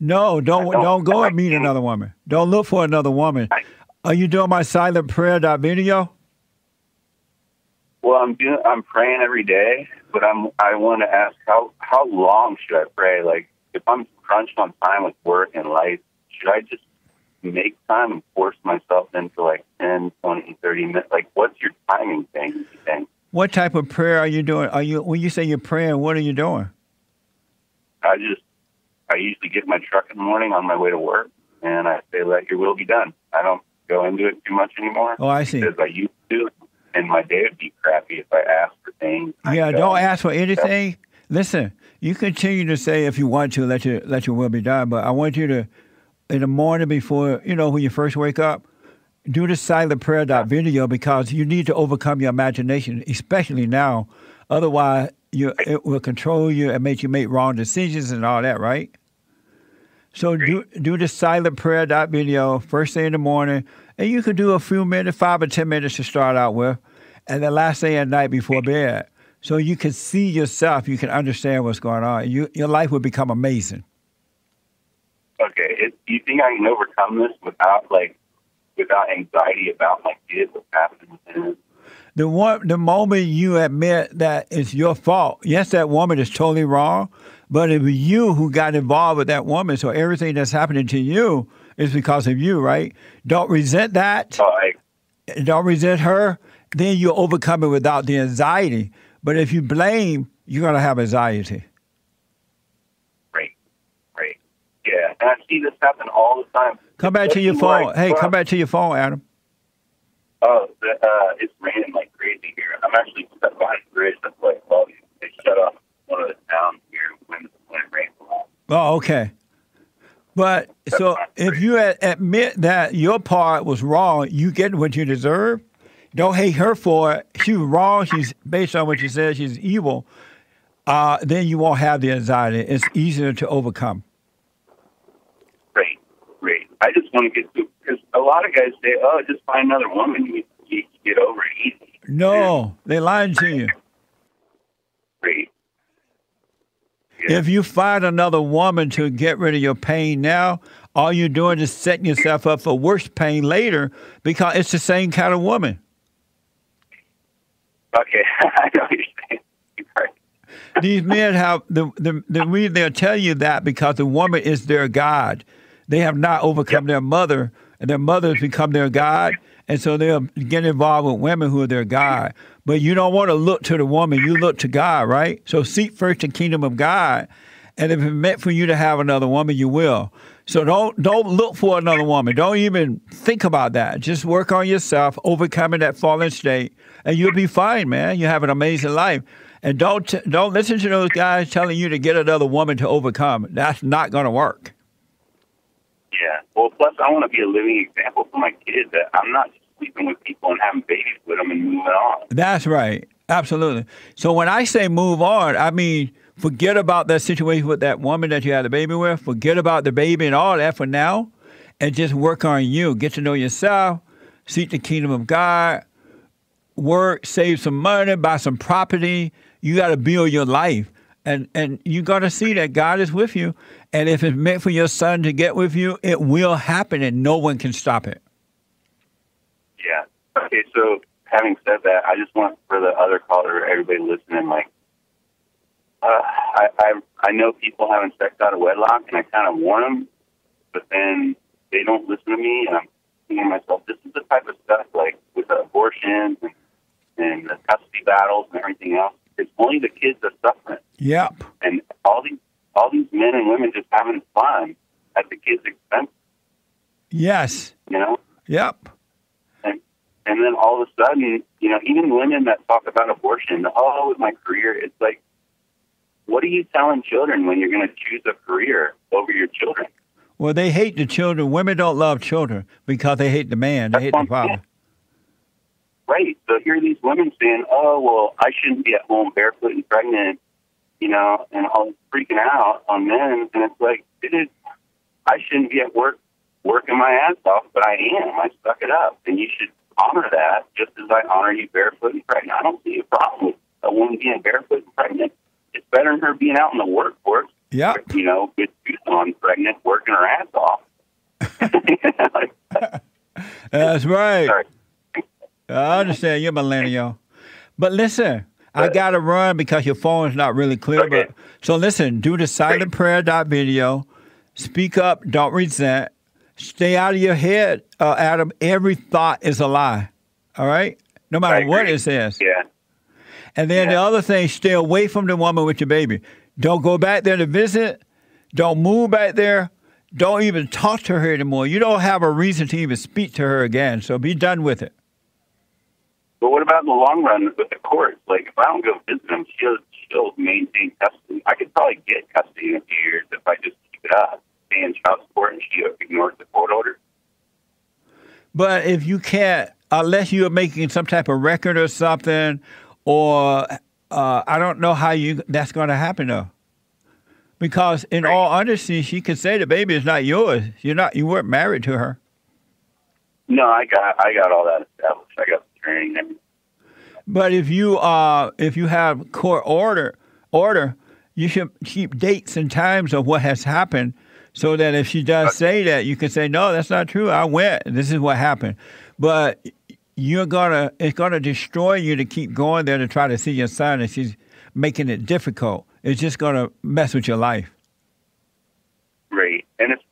Speaker 2: No, don't
Speaker 7: don't-
Speaker 2: don't go and meet
Speaker 7: can't.
Speaker 2: another woman. Don't look for another woman.
Speaker 7: I-
Speaker 2: Are you doing my silent prayer dot video?
Speaker 7: Well, I'm doing, I'm praying every day, but I'm, I want to ask how, how long should I pray? Like, if I'm crunched on time with work and life, should I just make time and force myself into like 10, 20, 30 minutes? Like, what's your timing thing? You think?
Speaker 2: What type of prayer are you doing? Are you when you say you're praying? What are you doing?
Speaker 7: I just, I usually get in my truck in the morning on my way to work, and I say, "Let your will be done." I don't go into it too much anymore.
Speaker 2: Oh, I see.
Speaker 7: Because I used to, and my day would be crappy if I asked for things.
Speaker 2: Yeah, don't
Speaker 7: go,
Speaker 2: ask for anything. Listen, you continue to say if you want to let your let your will be done, but I want you to in the morning before you know when you first wake up, do the silent prayer dot video because you need to overcome your imagination, especially now. Otherwise, you it will control you and make you make wrong decisions and all that, right? So do do the silent prayer dot video first thing in the morning, and you can do a few minutes, five or ten minutes to start out with, and the last thing at night before bed. So you can see yourself, you can understand what's going on. You, your life will become amazing.
Speaker 7: Okay, it, do you think I can overcome this without like without anxiety about my kid, What's happening with them?
Speaker 2: The one, the moment you admit that it's your fault, yes, that woman is totally wrong, but it was you who got involved with that woman. So everything that's happening to you is because of you, right? Don't resent that.
Speaker 7: Oh, I,
Speaker 2: don't resent her, then you overcome it without the anxiety. But if you blame, you're going to have anxiety.
Speaker 7: great, great, yeah. And I see this happen all the time.
Speaker 2: Come back to your phone.
Speaker 7: like,
Speaker 2: Hey,
Speaker 7: well,
Speaker 2: come back to your phone, Adam.
Speaker 7: Oh, the, uh, it's raining like crazy here. I'm actually stuck behind the bridge. That's why I called you. They shut off one of the towns here when when it rains a lot.
Speaker 2: Oh, okay. But so if you admit that your part was wrong, you get what you deserve. Don't hate her for it. She was wrong. She's based on what you said. She's evil. Uh, then you won't have the anxiety. It's easier to overcome.
Speaker 7: I just want to get to because a lot of guys say, "Oh, just find another woman. You, you get over it easy."
Speaker 2: No, they lying to you.
Speaker 7: Great. Yeah.
Speaker 2: If you find another woman to get rid of your pain now, all you're doing is setting yourself up for worse pain later because it's the same kind of woman.
Speaker 7: Okay, I know you're saying. Right.
Speaker 2: These men have the, the the reason they'll tell you that because the woman is their god. They have not overcome their mother, and their mother has become their god, and so they'll get involved with women who are their god. But you don't want to look to the woman; you look to God, right? So seek first the kingdom of God, and if it's meant for you to have another woman, you will. So don't don't look for another woman. Don't even think about that. Just work on yourself, overcoming that fallen state, and you'll be fine, man. You have an amazing life. And don't don't listen to those guys telling you to get another woman to overcome. That's not going to work.
Speaker 7: Yeah. Well, plus I want to be a living example for my kids that I'm not sleeping with people and having babies with them and moving on.
Speaker 2: That's right. Absolutely. So when I say move on, I mean forget about that situation with that woman that you had a baby with. Forget about the baby and all that for now, and just work on you. Get to know yourself. Seek the kingdom of God. Work, save some money, buy some property. You got to build your life. And and you got to see that God is with you. And if it's meant for your son to get with you, it will happen, and no one can stop it.
Speaker 7: Yeah. Okay, so having said that, I just want for the other caller, everybody listening, like, uh, I, I I know people having sex out of wedlock, and I kind of warn them, but then they don't listen to me, and I'm thinking to myself, this is the type of stuff like with the abortions and, and the custody battles and everything else. It's only the kids that suffer.
Speaker 2: Yep.
Speaker 7: and all these all these men and women just having fun at the kids' expense,
Speaker 2: Yes.
Speaker 7: you know.
Speaker 2: Yep.
Speaker 7: and and then all of a sudden, you know, even women that talk about abortion, oh, with my career, it's like, what are you telling children when you're going to choose a career over your children?
Speaker 2: Well, they hate the children. Women don't love children because they hate the man. They
Speaker 7: That's
Speaker 2: hate the father.
Speaker 7: saying. Right. So here are these women saying, oh, well, I shouldn't be at home barefoot and pregnant, you know, and all freaking out on men. And it's like, dude, I shouldn't be at work working my ass off, but I am. I stuck it up. And you should honor that just as I honor you barefoot and pregnant. I don't see a problem with a woman being barefoot and pregnant. It's better than her being out in the workforce,
Speaker 2: Yep.
Speaker 7: you know, with on, pregnant, working her ass off.
Speaker 2: That's right.
Speaker 7: sorry.
Speaker 2: I understand you're millennial. But listen, I gotta run because your phone is not really clear.
Speaker 7: Okay.
Speaker 2: But so listen, do the silent prayer dot video. Speak up, don't resent. Stay out of your head, uh, Adam. Every thought is a lie. All right? No matter what it says.
Speaker 7: Yeah.
Speaker 2: And then the other thing, stay away from the woman with your baby. Don't go back there to visit. Don't move back there. Don't even talk to her anymore. You don't have a reason to even speak to her again. So be done with it.
Speaker 7: But what about in the long run with the courts? Like, if I don't go visit him, she'll she'll maintain custody. I could probably get custody in a few years if I just keep it up, pay in child support, and she ignores the court order.
Speaker 2: But if you can't, unless you are making some type of record or something, or uh, I don't know how you that's going to happen though. Because in all honesty, she could say the baby is not yours. You're not. You weren't married to her.
Speaker 7: No, I got I got all that established. I got the training. And
Speaker 2: But if you uh if you have court order order, you should keep dates and times of what has happened so that if she does say that, you can say, No, that's not true. I went. This is what happened. But you're gonna it's gonna destroy you to keep going there to try to see your son and she's making it difficult. It's just gonna mess with your life.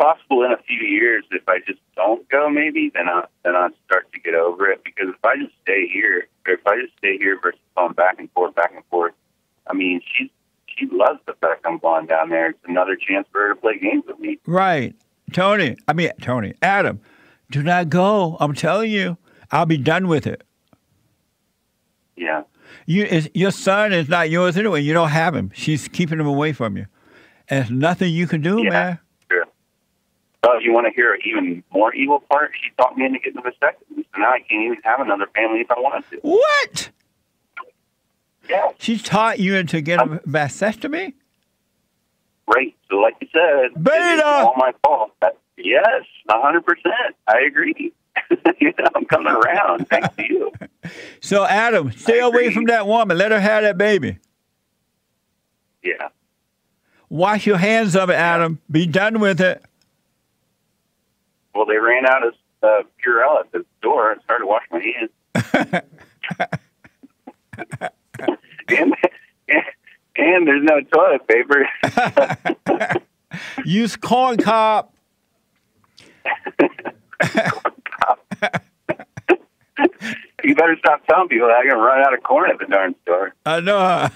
Speaker 7: Right, and it's possible in a few years if I just don't go, maybe then I then I start to get over it. Because if I just stay here, or if I just stay here versus going back and forth, back and forth, I mean, she's she loves the fact I'm going down there. It's another chance for her to play games with me.
Speaker 2: Right. Tony. I mean Tony. Adam, do not go. I'm telling you, I'll be done with it.
Speaker 7: Yeah.
Speaker 2: You, is, your son is not yours anyway. You don't have him. She's keeping him away from you. And there's nothing you can do,
Speaker 7: Yeah.
Speaker 2: man.
Speaker 7: Oh, you want to hear an even more evil part? She talked me into getting a vasectomy, so now I can't even have another family if I wanted to.
Speaker 2: What?
Speaker 7: Yeah,
Speaker 2: She taught you into getting a vasectomy?
Speaker 7: right. So, like you said, it's
Speaker 2: Beta!
Speaker 7: all my fault. Yes, a hundred percent. I agree. you know, I'm coming around. Thanks to you.
Speaker 2: So, Adam, stay away from that woman. Let her have that baby.
Speaker 7: Yeah.
Speaker 2: Wash your hands of it, Adam. Be done with it.
Speaker 7: Well, they ran out of uh, Purell at the door. and started washing my hands. and, and and there's no toilet paper.
Speaker 2: Use corn cob.
Speaker 7: you better stop telling people that I'm gonna run out of corn at the darn store.
Speaker 2: I know.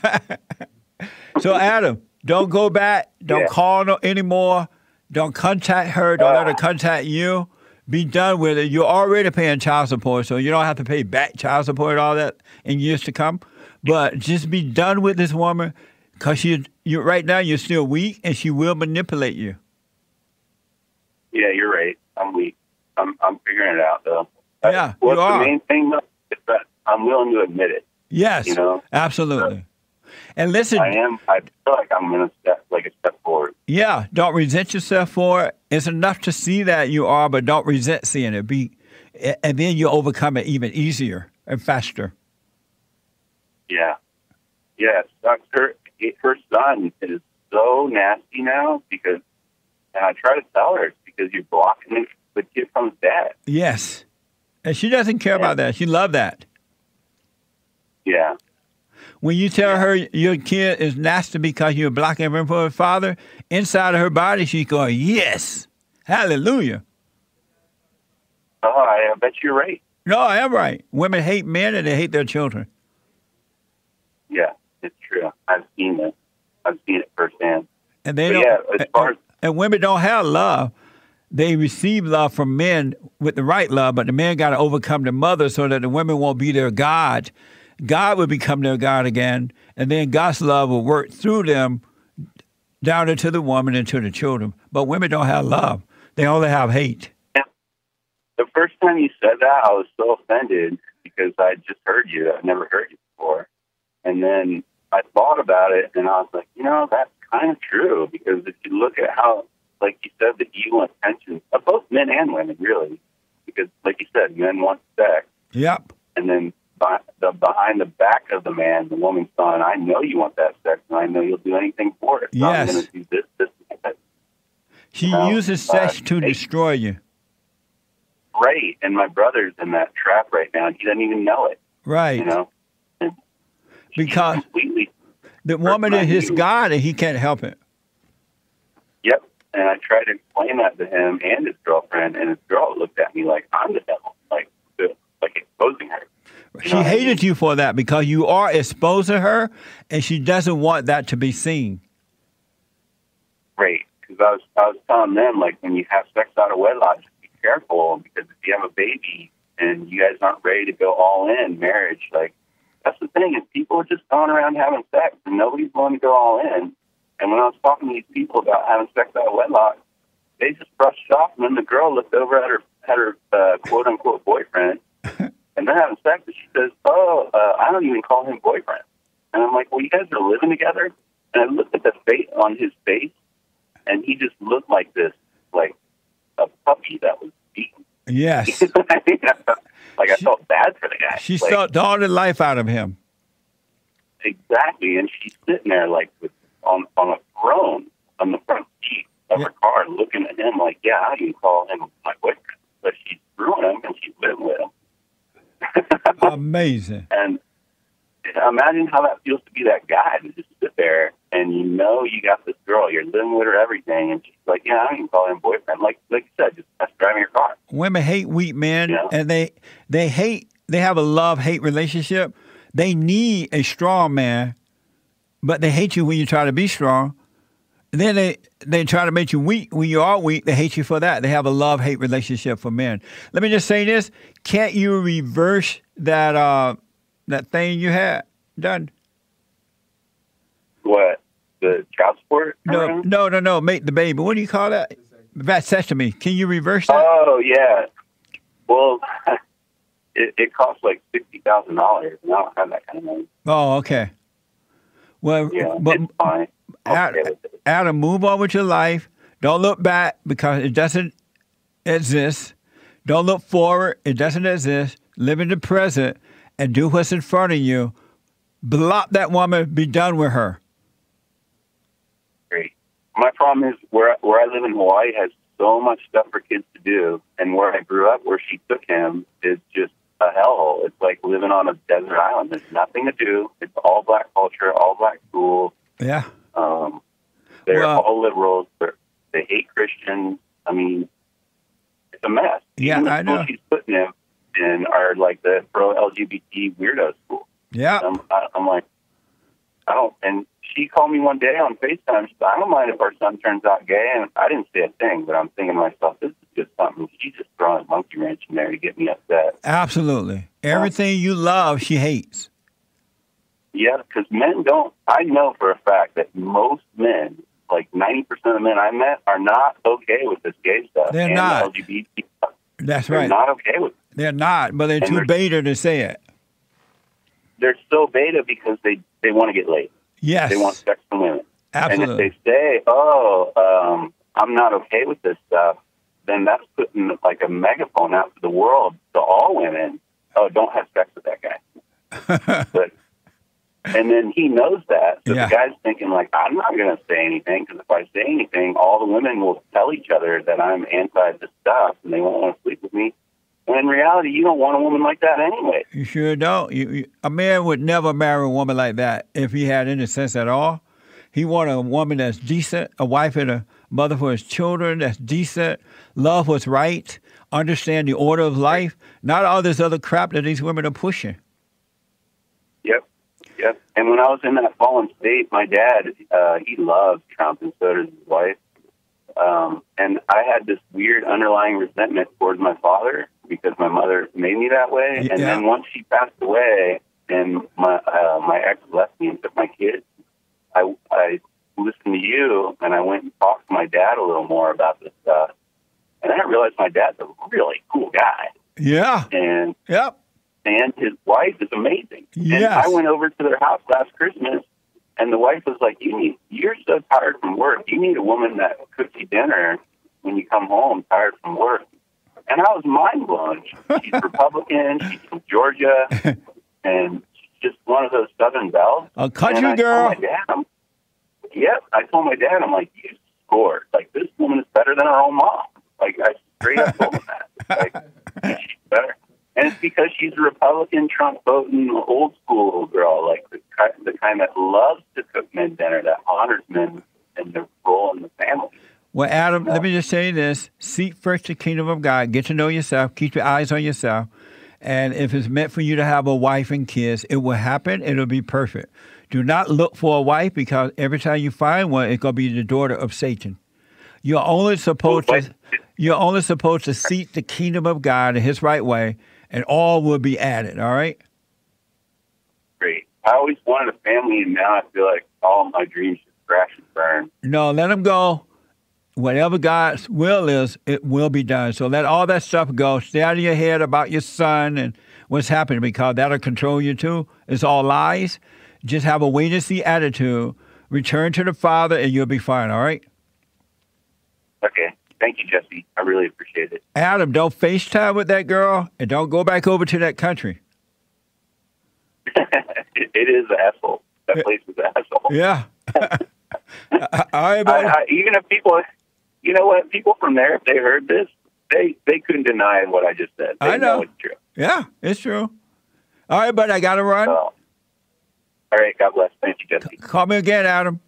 Speaker 2: so, Adam, don't go back. Don't
Speaker 7: Yeah.
Speaker 2: call no anymore. Don't contact her. Don't let her contact you. Be done with it. You're already paying child support, so you don't have to pay back child support and all that in years to come. But just be done with this woman, cause you you right now you're still weak, and she will manipulate you.
Speaker 7: Yeah, you're right. I'm weak. I'm I'm figuring it out though.
Speaker 2: Yeah,
Speaker 7: What's
Speaker 2: you are.
Speaker 7: the main thing though is that I'm willing to admit it.
Speaker 2: Yes,
Speaker 7: You know?
Speaker 2: absolutely. And listen,
Speaker 7: I am. I feel like I'm gonna step like a step forward.
Speaker 2: Yeah, don't resent yourself for it. It's enough to see that you are, but don't resent seeing it. Be, and then you overcome it even easier and faster.
Speaker 7: Yeah. Yeah. It. Her her son is so nasty now because, and I try to tell her it's because you're blocking the kid from his dad.
Speaker 2: Yes. And she doesn't care about that. She love that.
Speaker 7: Yeah,
Speaker 2: When you tell her your kid is nasty because you're blocking him from her father, inside of her body she's going, Yes. Hallelujah.
Speaker 7: oh, I, bet you're right.
Speaker 2: No, I am right. Women hate men and they hate their children.
Speaker 7: Yeah, it's true. I've seen it. I've seen it firsthand.
Speaker 2: And they
Speaker 7: But
Speaker 2: don't
Speaker 7: yeah, as far as
Speaker 2: and women don't have love. They receive love from men with the right love, but the men got to overcome the mother so that the women won't be their God. God would become their God again, and then God's love will work through them down into the woman and to the children. But women don't have love; they only have hate.
Speaker 7: the first time you said that, I was so offended because I just heard you. I've never heard you before. And then I thought about it and I was like, you know, that's kind of true because if you look at how, like you said, the evil intentions of both men and women, really, because like you said, men want sex
Speaker 2: Yep.
Speaker 7: and then by, the, behind the back of the man, the woman's son, I know you want that sex and I know you'll do anything for it. So I'm
Speaker 2: Yes.
Speaker 7: going to do this, this, and that.
Speaker 2: She uses sex
Speaker 7: uh,
Speaker 2: to destroy you.
Speaker 7: Right. And my brother's in that trap right now and he doesn't even know it,
Speaker 2: Right.
Speaker 7: you know?
Speaker 2: Because
Speaker 7: completely
Speaker 2: the woman is his God and he can't help it.
Speaker 7: Yep. And I tried to explain that to him and his girlfriend, and his girl looked at me like I'm the devil, like like exposing her.
Speaker 2: She
Speaker 7: know what I mean?
Speaker 2: hated you for that because you are exposing her and she doesn't want that to be seen.
Speaker 7: Right. Because I was I was telling them like when you have sex out of wedlock, just be careful because if you have a baby and you guys aren't ready to go all in marriage, like that's the thing is people are just going around having sex and nobody's willing to go all in. And when I was talking to these people about having sex out of wedlock, they just brushed it off, and then the girl looked over at her at her uh, quote unquote boyfriend, and they're having sex, and she says, "Oh, uh, I don't even call him boyfriend." And I'm like, "Well, you guys are living together." And I looked at the face on his face, and he just looked like this, like a puppy that was beaten.
Speaker 2: Yes.
Speaker 7: like I felt bad for the guy.
Speaker 2: She
Speaker 7: like,
Speaker 2: sucked all the life out of him.
Speaker 7: Exactly, and she's sitting there like with, on on a throne on the front seat of her car, looking at him like, "Yeah, I can call him my boyfriend," but she's screwing him and she's living with him.
Speaker 2: Amazing.
Speaker 7: and imagine how that feels to be that guy to just sit there and you know you got this girl, you're living with her, everything, and she's like, "Yeah, I can call him boyfriend." Like like you said, just that's driving your car.
Speaker 2: Women hate weak men
Speaker 7: Yeah.
Speaker 2: and they they hate they have a love hate relationship. They need a strong man, but they hate you when you try to be strong. Then they they try to make you weak when you are weak. They hate you for that. They have a love hate relationship for men. Let me just say this: Can't you reverse that uh, that thing you had done?
Speaker 7: What the child support?
Speaker 2: No, no, no, no. Make the baby. What do you call that? Vasectomy. Can you reverse that?
Speaker 7: Oh yeah. Well, it, it costs like sixty thousand dollars, and I don't have that kind of money.
Speaker 2: Oh, okay. Well,
Speaker 7: Yeah,
Speaker 2: but
Speaker 7: it's fine. I'm
Speaker 2: Ad-
Speaker 7: okay with it.
Speaker 2: Adam, move on with your life. Don't look back because it doesn't exist. Don't look forward. It doesn't exist. Live in the present and do what's in front of you. Block that woman. Be done with her.
Speaker 7: Great. My problem is where where I live in Hawaii has so much stuff for kids to do, and where I grew up, where she took him, is just a hellhole. It's like living on a desert island. There's nothing to do. It's all black culture, all black school.
Speaker 2: Yeah.
Speaker 7: Um, they're
Speaker 2: Well-
Speaker 7: all liberals. They're, they hate Christians. I mean, it's a mess.
Speaker 2: Yeah,
Speaker 7: Even
Speaker 2: I know.
Speaker 7: She's putting him in are like the pro LGBT weirdo school.
Speaker 2: Yeah.
Speaker 7: I'm, I, I'm like, I don't. And she called me one day on Facetime. She said, I don't mind if our son turns out gay. And I didn't say a thing, but I'm thinking to myself, this is just something. She's just throwing a monkey wrench in there to get me upset.
Speaker 2: Absolutely. Everything you love, she hates.
Speaker 7: Yeah, because men don't. I know for a fact that most men, like 90% of men I met, are not okay with this gay stuff.
Speaker 2: They're not.
Speaker 7: The LGBT stuff.
Speaker 2: That's right.
Speaker 7: They're
Speaker 2: right.
Speaker 7: not okay with it.
Speaker 2: They're not, but they're
Speaker 7: And
Speaker 2: too
Speaker 7: they're-
Speaker 2: beta to say it.
Speaker 7: They're so beta because they, they want to get laid.
Speaker 2: Yes.
Speaker 7: They want sex from women.
Speaker 2: Absolutely.
Speaker 7: And if they say, "Oh, um, I'm not okay with this stuff," then that's putting like a megaphone out to the world to all women. Oh, don't have sex with that guy. but And then he knows that. So
Speaker 2: Yeah.
Speaker 7: the guy's thinking, like, I'm not going to say anything because if I say anything, all the women will tell each other that I'm anti this stuff and they won't want to sleep with me. When in reality, you don't want a woman like that anyway.
Speaker 2: You sure don't. You, you, a man would never marry a woman like that if he had any sense at all. He wanted a woman that's decent, a wife and a mother for his children that's decent, love what's right, understand the order of life, not all this other crap that these women are pushing.
Speaker 7: Yep. And when I was in that fallen state, my dad, uh, he loved Trump and so does his wife. Um, and I had this weird underlying resentment towards my father because my mother made me that way. And then once she passed away and my, uh, my ex left me and took my kids, I, I listened to you and I went and talked to my dad a little more about this stuff. And then I realized my dad's a really cool guy.
Speaker 2: Yeah.
Speaker 7: And
Speaker 2: Yep.
Speaker 7: And his wife is amazing. And I went over to their house last Christmas, and the wife was like, "You need, you're so tired from work. You need a woman that cooks you dinner when you come home tired from work." And I was mind blown. She's Republican. She's from Georgia, and she's just one of those Southern belles.
Speaker 2: A country
Speaker 7: I
Speaker 2: girl.
Speaker 7: Told my dad, I'm, yep. I told my dad, I'm like, "You scored. Like this woman is better than her own mom." Like I straight up told him that. Like she's better. And it's because she's a Republican, Trump voting, old school girl, like the, the kind that loves to cook men dinner, that honors men and their role in the family.
Speaker 2: Well, Adam, let me just say this. Seek first the kingdom of God. Get to know yourself. Keep your eyes on yourself. And if it's meant for you to have a wife and kids, it will happen. It'll be perfect. Do not look for a wife because every time you find one, it's going to be the daughter of Satan. You're only supposed to you're only supposed to seek the kingdom of God in his right way, and all will be added, all right?
Speaker 7: Great. I always wanted a family, and now I feel like all my dreams just crash and burn.
Speaker 2: No, let them go. Whatever God's will is, it will be done. So let all that stuff go. Stay out of your head about your son and what's happening because that'll control you too. It's all lies. Just have a wait and see attitude. Return to the Father and you'll be fine, all right?
Speaker 7: Okay. Thank you, Jesse. I really appreciate it.
Speaker 2: Adam, don't FaceTime with that girl and don't go back over to that country.
Speaker 7: it, it is an asshole. That place is an asshole.
Speaker 2: Yeah. all right,
Speaker 7: I. I, even if people, you know what, people from there, if they heard this, they they couldn't deny what I just said. They
Speaker 2: I know.
Speaker 7: it's true.
Speaker 2: Yeah, it's true. All right, buddy, I got to run.
Speaker 7: All right. God bless. Thank you, Jesse.
Speaker 2: Call me again, Adam.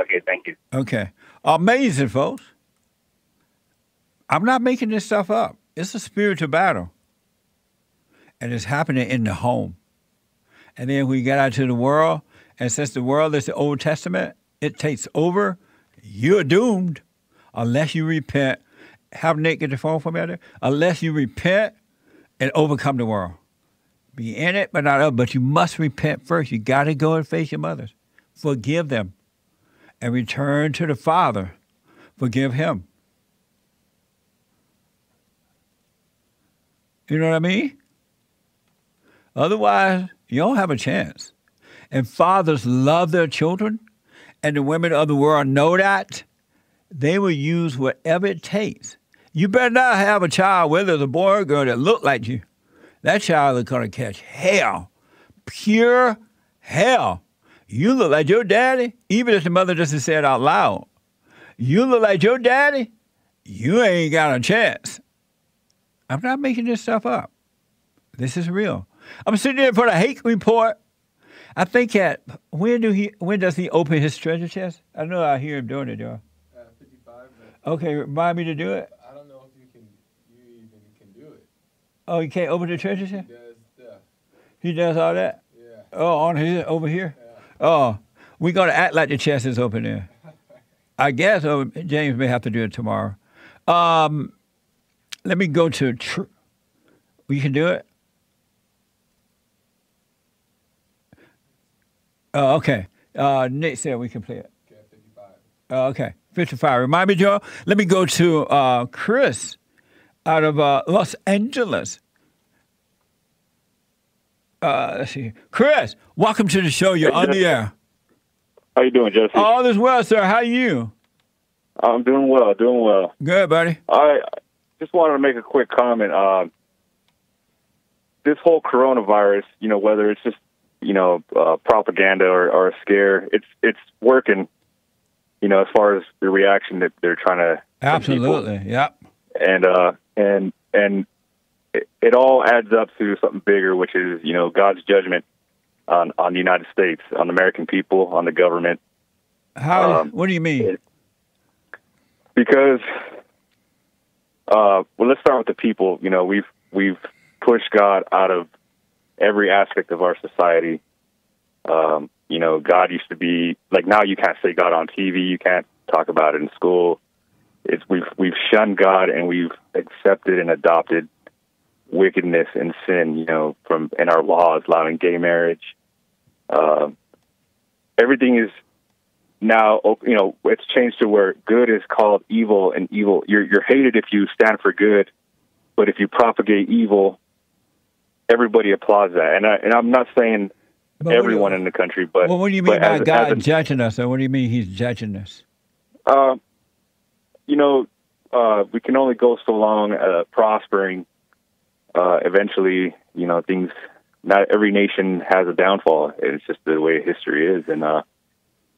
Speaker 7: Okay. Thank you.
Speaker 2: Okay. Amazing, folks. I'm not making this stuff up. It's a spiritual battle. And it's happening in the home. And then we get out to the world, and since the world is the Old Testament, it takes over. You're doomed unless you repent. Have Nick get the phone for me out there. Unless you repent and overcome the world. Be in it, but not of. But you must repent first. You got to go and face your mothers. Forgive them and return to the Father. Forgive him. You know what I mean? Otherwise, you don't have a chance. And fathers love their children, and the women of the world know that. They will use whatever it takes. You better not have a child, whether it's a boy or girl, that look like you. That child is going to catch hell, pure hell. You look like your daddy, even if the mother doesn't say it out loud. You look like your daddy, you ain't got a chance. I'm not making this stuff up. This is real. I'm sitting there for the Hake Report. I think that when do he when does he open his treasure chest? I know I hear him doing it, y'all.
Speaker 5: Uh, 55,
Speaker 2: Okay, remind me to do it.
Speaker 5: I don't know if you can, you even can do it.
Speaker 2: Oh, you can't open the treasure chest?
Speaker 5: Does stuff.
Speaker 2: He does all that?
Speaker 5: Yeah.
Speaker 2: Oh, on his over here? Yeah. Oh, we're gonna act like the chest is open there. I guess oh, James may have to do it tomorrow. Um, let me go to. Tr- we can do it. Oh, okay. Uh, Nick said we can play it.
Speaker 5: Okay, 55.
Speaker 2: Oh, okay, 55. Remind me, Joe. Let me go to uh, Chris out of uh, Los Angeles. Uh, let's see. Chris, welcome to the show. You're on the air.
Speaker 8: How you doing, Jesse?
Speaker 2: All is well, sir. How are you?
Speaker 8: I'm doing well, doing well.
Speaker 2: Good, buddy.
Speaker 8: I just wanted to make a quick comment. Um, this whole coronavirus, you know, whether it's just you know, uh, propaganda or, or a scare. It's it's working. You know, as far as the reaction that they're trying to people.
Speaker 2: Absolutely. Yep.
Speaker 8: and uh and and it, it all adds up to something bigger, which is you know God's judgment on on the United States, on the American people, on the government,
Speaker 2: How?
Speaker 8: Um,
Speaker 2: what do you mean?
Speaker 8: because uh well let's start with the people. You know we've we've pushed God out of every aspect of our society. Um, you know, God used to be like now you can't say God on TV, you can't talk about it in school. It's we've we've shunned God and we've accepted and adopted wickedness and sin, you know, from in our laws, allowing gay marriage. Uh, everything is now, you know, it's changed to where good is called evil, and evil you're you're hated if you stand for good, but if you propagate evil, everybody applauds that. And I and I'm not saying
Speaker 2: But do you-
Speaker 8: everyone in the country, but
Speaker 2: well, what do you mean by
Speaker 8: as-
Speaker 2: God
Speaker 8: as a-
Speaker 2: judging us? Or what do you mean He's judging us?
Speaker 8: uh, you know, uh, we can only go so long uh, prospering. Uh, eventually, you know, things. Not every nation has a downfall. It's just the way history is, and uh,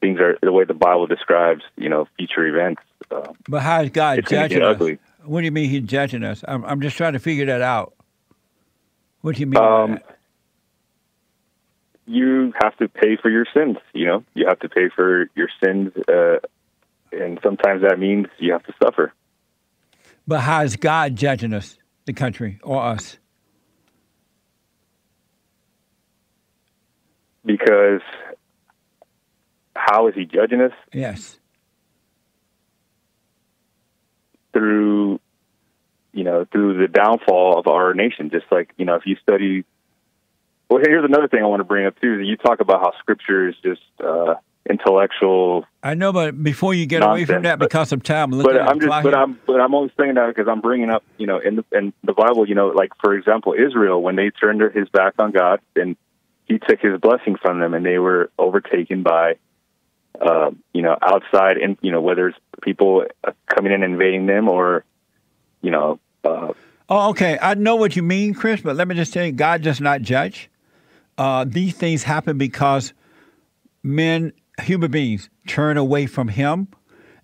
Speaker 8: things are the way the Bible describes. You know, future events. Uh,
Speaker 2: But how is God judging us?
Speaker 8: ugly.
Speaker 2: What do you mean He's judging us? I'm, I'm just trying to figure that out. What do you mean?
Speaker 8: Um, you have to pay for your sins. You know, you have to pay for your sins, uh, and sometimes that means you have to suffer.
Speaker 2: But how is God judging us, the country, or us?
Speaker 8: Because how is He judging us?
Speaker 2: Yes.
Speaker 8: through you know through the downfall of our nation just like you know if you study well here's another thing i want to bring up too you talk about how scripture is just uh intellectual
Speaker 2: I know, but before you get away from
Speaker 8: Nonsense,
Speaker 2: that,
Speaker 8: but-
Speaker 2: because of time,
Speaker 8: but i'm just but
Speaker 2: here.
Speaker 8: i'm but i'm only saying that because i'm bringing up you know in the in the bible you know like for example israel when they turned his back on god and he took his blessing from them and they were overtaken by uh, you know outside and you know whether it's people uh, coming in and invading them or you know uh,
Speaker 2: Oh, okay. I know what you mean, Chris, but let me just tell you, God does not judge. Uh, these things happen because men, human beings, turn away from Him.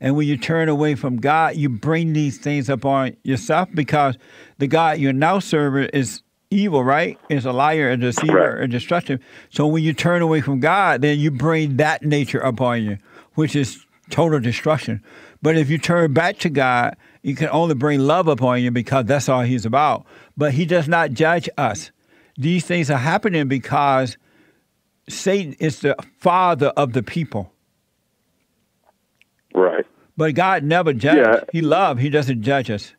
Speaker 2: And when you turn away from God, you bring these things upon yourself because the God you're now serving is evil, right? Is a liar, a deceiver, and destructive. So when you turn away from God, then you bring that nature upon you, which is total destruction. But if you turn back to God, you can only bring love upon you because that's all He's about. But He does not judge us. These things are happening because Satan is the father of the people.
Speaker 8: right
Speaker 2: But God never judges.
Speaker 8: Yeah.
Speaker 2: He loves. He doesn't judge us.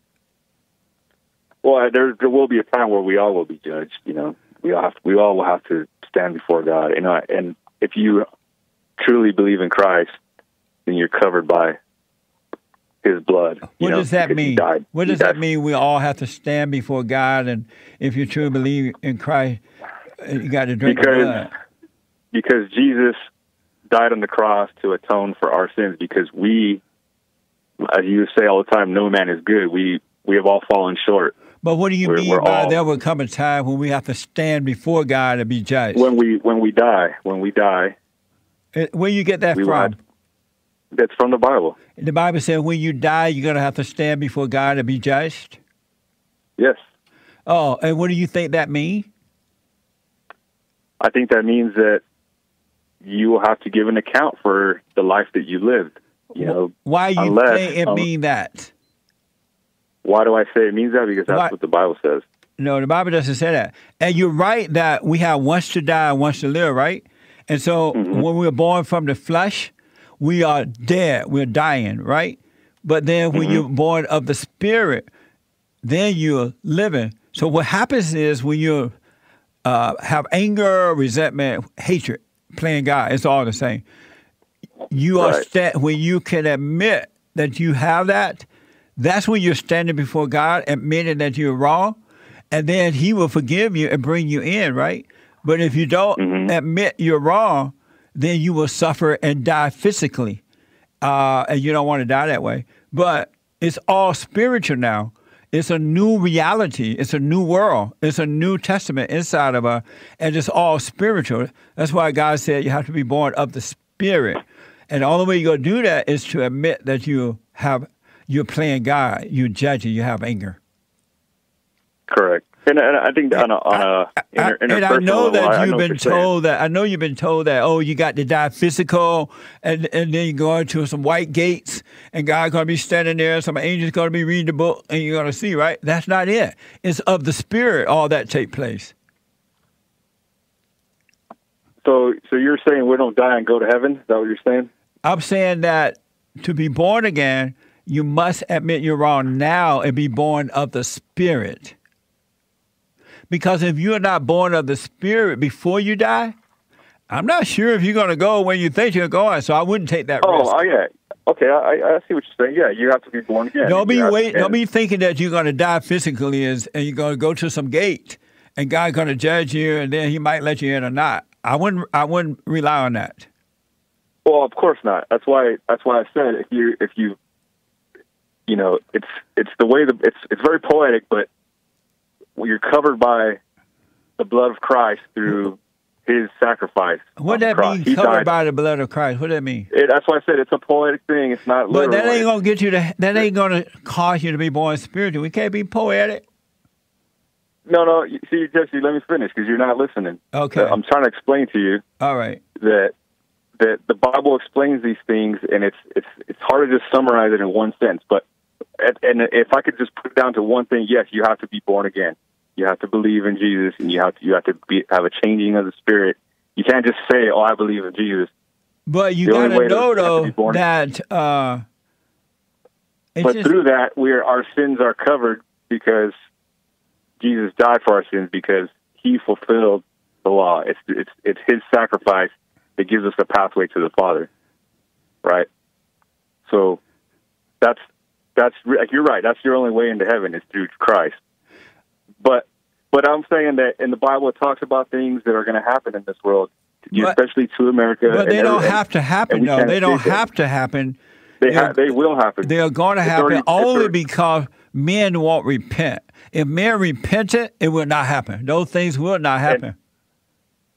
Speaker 8: Well, there there will be a time where we all will be judged. You know, we all have we all will have to stand before God. You know, and if you truly believe in Christ, then you're covered by His blood. you
Speaker 2: What
Speaker 8: know,
Speaker 2: does that mean? What does that mean? We all have to stand before God, and if you truly believe in Christ, uh, you got to drink the
Speaker 8: Because
Speaker 2: blood.
Speaker 8: because Jesus died on the cross to atone for our sins. Because we, as you say all the time, no man is good. We we have all fallen short.
Speaker 2: But what do you
Speaker 8: we're-
Speaker 2: mean
Speaker 8: we're
Speaker 2: by
Speaker 8: all-
Speaker 2: there will come a time when we have to stand before God and be judged?
Speaker 8: When we when we die, when we die,
Speaker 2: Uh, Where you get that
Speaker 8: we
Speaker 2: from?
Speaker 8: have- that's from the Bible.
Speaker 2: The Bible says when you die, you're going to have to stand before God and be judged.
Speaker 8: Yes.
Speaker 2: Oh, and what do you think that means?
Speaker 8: I think that means that you will have to give an account for the life that you lived. You know,
Speaker 2: Why you
Speaker 8: unless,
Speaker 2: think it
Speaker 8: um,
Speaker 2: mean that?
Speaker 8: Why do I say it means that? Because that's
Speaker 2: Why-
Speaker 8: what the Bible says.
Speaker 2: No, the Bible doesn't say that. And you're right that we have once to die and once to live, right? And so
Speaker 8: Mm-hmm.
Speaker 2: when we're born from the flesh, we are dead. We're dying, right? But then
Speaker 8: Mm-hmm.
Speaker 2: when you're born of the spirit, then you're living. So what happens is when you uh, have anger, resentment, hatred, playing God, it's all the same. You are
Speaker 8: Right.
Speaker 2: sta- when you can admit that you have that, that's when you're standing before God, admitting that you're wrong, and then He will forgive you and bring you in, right? But if you don't
Speaker 8: Mm-hmm.
Speaker 2: admit you're wrong, then you will suffer and die physically, uh, and you don't want to die that way. But it's all spiritual now. It's a new reality. It's a new world. It's a new testament inside of us, and it's all spiritual. That's why God said you have to be born of the Spirit. And the only way you're gonna do that is to admit that you have you're playing God, you're judging, you have anger.
Speaker 8: Correct. And, and I think on a, on a inter,
Speaker 2: I- and I know
Speaker 8: level,
Speaker 2: that
Speaker 8: I- I
Speaker 2: you've
Speaker 8: know
Speaker 2: been
Speaker 8: you're saying.
Speaker 2: told that. I know you've been told that. Oh, you got to die physical, and and then you go into some white gates, and God's gonna be standing there. Some angels gonna be reading the book, and you're gonna see. Right? That's not it. It's of the spirit. All that take place.
Speaker 8: So, so you're saying we don't die and go to heaven? Is that what you're saying?
Speaker 2: I'm saying that to be born again, you must admit you're wrong now and be born of the Spirit. Because if you're not born of the Spirit before you die, I'm not sure if you're going to go when you think you're going. So I wouldn't take that
Speaker 8: Oh,
Speaker 2: risk.
Speaker 8: oh yeah. Okay, I, I see what you're saying. Yeah, you have to be born again.
Speaker 2: Don't be wait. Don't be thinking that you're going to die physically is, and you're going to go to some gate, and God's going to judge you, and then He might let you in or not. I wouldn't. I wouldn't rely on that.
Speaker 8: Well, of course not. That's why. That's why I said if you if you, you know, it's it's the way the it's it's very poetic, but you're covered by the blood of Christ through His sacrifice.
Speaker 2: What that mean?
Speaker 8: He
Speaker 2: Covered
Speaker 8: died.
Speaker 2: by the blood of Christ. What that mean?
Speaker 8: It, that's why I said it's a poetic thing. It's not
Speaker 2: But
Speaker 8: literal.
Speaker 2: that ain't gonna get you to. That ain't gonna cause you to be born spiritual. We can't be poetic.
Speaker 8: no, no. See, Jesse, let me finish because you're not listening.
Speaker 2: Okay.
Speaker 8: I'm trying to explain to you
Speaker 2: All right.
Speaker 8: that that the Bible explains these things, and it's it's it's hard to just summarize it in one sentence. But and if I could just put it down to one thing, yes, you have to be born again. You have to believe in Jesus, and you have to you have to be, have a changing of the spirit. You can't just say, "Oh, I believe in Jesus."
Speaker 2: But you
Speaker 8: The only
Speaker 2: gotta know though that uh,
Speaker 8: but
Speaker 2: just,
Speaker 8: through that, we are, our sins are covered because Jesus died for our sins because He fulfilled the law. It's it's it's His sacrifice that gives us a pathway to the Father, right? So that's that's like you're right. That's your only way into heaven is through Christ. But but I'm saying that in the Bible it talks about things that are going to happen in this world,
Speaker 2: But-
Speaker 8: especially to America.
Speaker 2: but they don't have to happen
Speaker 8: and can't
Speaker 2: They don't have to happen.
Speaker 8: They
Speaker 2: they're-
Speaker 8: ha- they will happen.
Speaker 2: They are going to happen
Speaker 8: already-
Speaker 2: only because men won't repent. If men repented, it will not happen. Those things will not happen.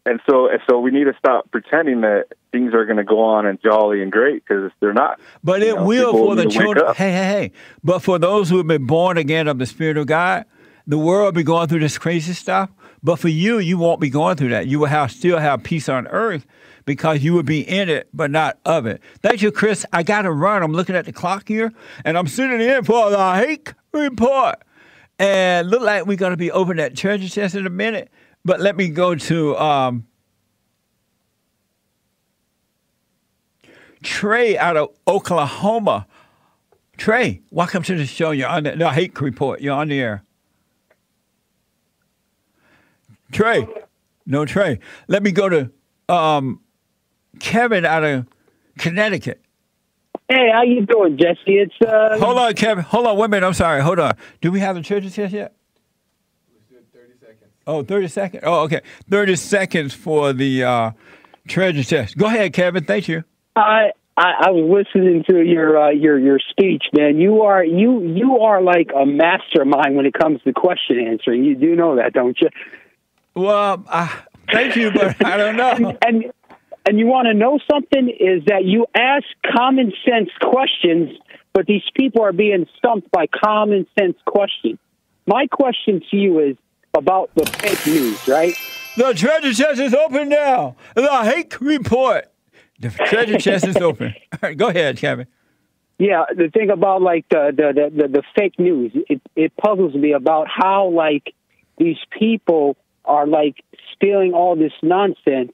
Speaker 8: and so and so we need to stop pretending that things are going to go on and jolly and great because they're not.
Speaker 2: But it
Speaker 8: know,
Speaker 2: will for the
Speaker 8: need to wake
Speaker 2: children. Hey, hey, hey. But for those who have been born again of the Spirit of God, the world will be going through this crazy stuff. But for you, you won't be going through that. You will have still have peace on earth because you will be in it, but not of it. Thank you, Chris. I got to run. I'm looking at the clock here, and I'm sitting in for the Hake report. And look like we're going to be open at church just in a minute. But let me go to um, Trey out of Oklahoma. Trey, welcome to the show. You're on the no, Hake Report. You're on the air. Trey, no Trey. Let me go to um, Kevin out of Connecticut.
Speaker 9: Hey, how you doing, Jesse? It's uh,
Speaker 2: Hold on, Kevin. Hold on, wait a minute. I'm sorry. Hold on. Do we have the treasure chest yet? Oh, 30 seconds. Oh, okay. 30 seconds for the uh, treasure chest. Go ahead, Kevin. Thank you.
Speaker 9: I, I I was listening to your uh, your your speech, man. You are you you are like a mastermind when it comes to question answering. You do know that, don't you?
Speaker 2: Well, uh, thank you, but I don't know.
Speaker 9: And and you want to know something is that you ask common sense questions, but these people are being stumped by common sense questions. My question to you is about the fake news, right?
Speaker 2: The treasure chest is open now. The Hake Report. The treasure chest is open. All right, go ahead, Kevin.
Speaker 9: Yeah, the thing about like the the the, the, fake news, it it puzzles me about how like these people are like spilling all this nonsense,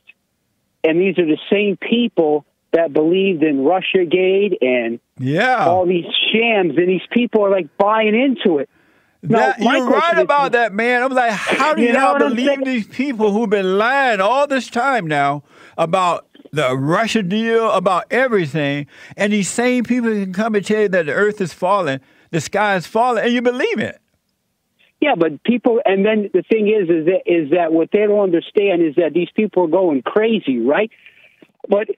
Speaker 9: and these are the same people that believed in RussiaGate and
Speaker 2: Yeah.
Speaker 9: all these shams, and these people are like buying into it.
Speaker 2: That-
Speaker 9: my
Speaker 2: you're right
Speaker 9: is-
Speaker 2: about that, man. I'm like, how do
Speaker 9: You
Speaker 2: y'all believe these people who've been lying all this time now about the Russia deal, about everything, and these same people can come and tell you that the earth is falling, the sky is falling, and you believe it.
Speaker 9: Yeah, but people, and then the thing is, is that is that what they don't understand is that these people are going crazy, right? But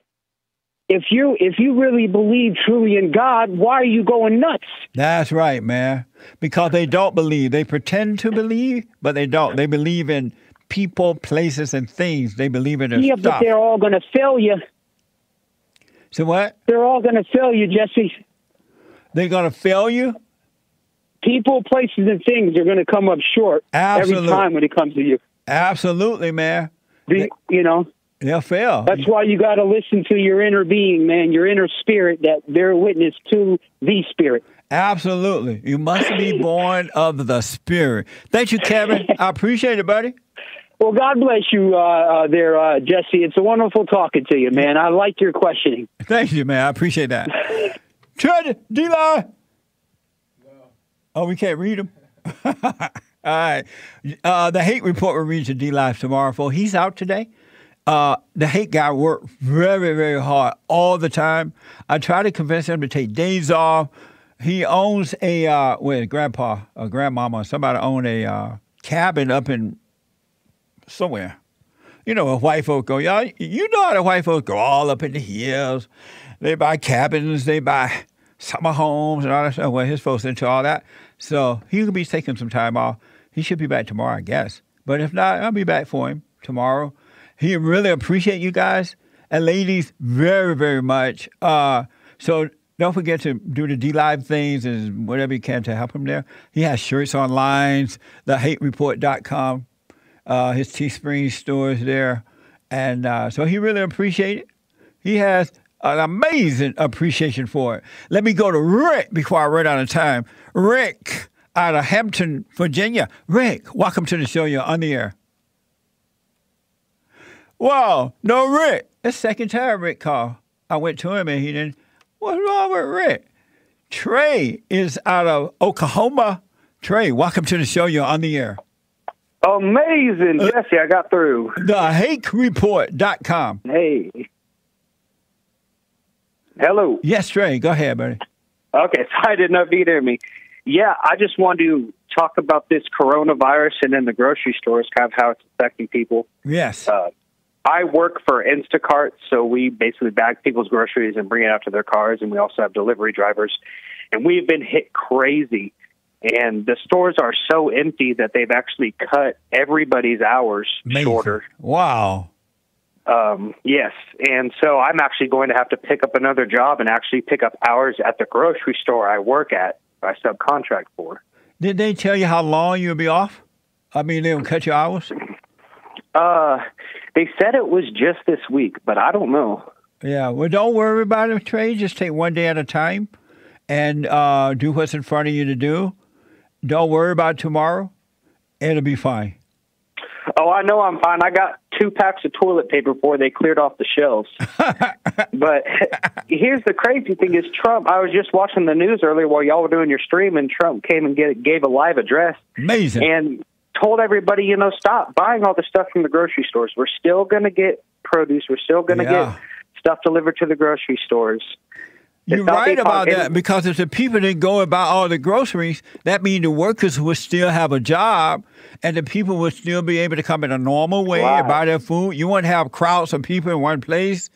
Speaker 9: if you if you really believe truly in God, why are you going nuts?
Speaker 2: That's right, man. Because they don't believe. They pretend to believe, but they don't. They believe in people, places, and things. They believe in their
Speaker 9: Yeah, but they're all going to fail you.
Speaker 2: So what?
Speaker 9: They're all going to fail you, Jesse.
Speaker 2: They're gonna fail you?
Speaker 9: People, places, and things are going to come up short
Speaker 2: Absolute.
Speaker 9: every time when it comes to you.
Speaker 2: Absolutely, man.
Speaker 9: The- you know,
Speaker 2: They'll fail.
Speaker 9: that's why you got to listen to your inner being, man, your inner spirit that bear witness to the spirit.
Speaker 2: Absolutely. You must be born of the Spirit. Thank you, Kevin. I appreciate it, buddy.
Speaker 9: Well, God bless you uh, uh, there, uh, Jesse. It's a wonderful talking to you, man. I like your questioning.
Speaker 2: Thank you, man. I appreciate that. Tread, DLive. Oh, we can't read them? All right. Uh, the Hake Report will read to DLive tomorrow, folks. He's out today. Uh, the Hake guy worked very, very hard all the time. I tried to convince him to take days off. He owns a, uh, grandpa or grandmama, somebody owned a uh, cabin up in somewhere. You know, a white folk go, y'all, you know how the white folks go all up in the hills. They buy cabins, they buy summer homes and all that stuff. Well, his folks into all that. So he could be taking some time off. He should be back tomorrow, I guess. But if not, I'll be back for him tomorrow. He really appreciate you guys and ladies very, very much. Uh, so don't forget to do the DLive things and whatever you can to help him there. He has shirts online, thehakereport.com, uh, his Teespring stores there. And uh, so he really appreciate it. He has an amazing appreciation for it. Let me go to Rick before I run out of time. Rick out of Hampton, Virginia. Rick, welcome to the show. You're on the air. Wow, no Rick. It's second time Rick called. I went to him and he didn't. What's wrong with Rick? Trey is out of Oklahoma. Trey, welcome to the show. You're on the air.
Speaker 10: Amazing, Jesse. I got through.
Speaker 2: TheHakeReport.com.
Speaker 10: Hey. Hello.
Speaker 2: Yes, Trey, go ahead, buddy.
Speaker 10: Okay, so I did not be near me. Yeah, I just wanted to talk about this coronavirus and in the grocery stores, kind of how it's affecting people.
Speaker 2: Yes.
Speaker 10: Uh, I work for Instacart, so we basically bag people's groceries and bring it out to their cars, and we also have delivery drivers. And we've been hit crazy. And the stores are so empty that they've actually cut everybody's hours
Speaker 2: Amazing.
Speaker 10: shorter.
Speaker 2: Wow.
Speaker 10: Um, yes, and so I'm actually going to have to pick up another job and actually pick up hours at the grocery store I work at. I subcontract for.
Speaker 2: Did they tell you how long you'll be off? I mean, they'll cut your hours?
Speaker 10: Uh, they said it was just this week, but I don't know.
Speaker 2: Yeah, well, don't worry about it, Trey. Just take one day at a time and uh, do what's in front of you to do. Don't worry about tomorrow. It'll be fine.
Speaker 10: Oh, I know I'm fine. I got two packs of toilet paper before they cleared off the shelves. but here's the crazy thing: is Trump. I was just watching the news earlier while y'all were doing your stream, and Trump came and get, gave a live address
Speaker 2: Amazing.
Speaker 10: and told everybody, you know, stop buying all the stuff from the grocery stores. We're still going to get produce. We're still going to
Speaker 2: Yeah.
Speaker 10: get stuff delivered to the grocery stores.
Speaker 2: You're right about that because if the people didn't go and buy all the groceries, that means the workers would still have a job and the people would still be able to come in a normal way and buy their food. You wouldn't have crowds of people in one place.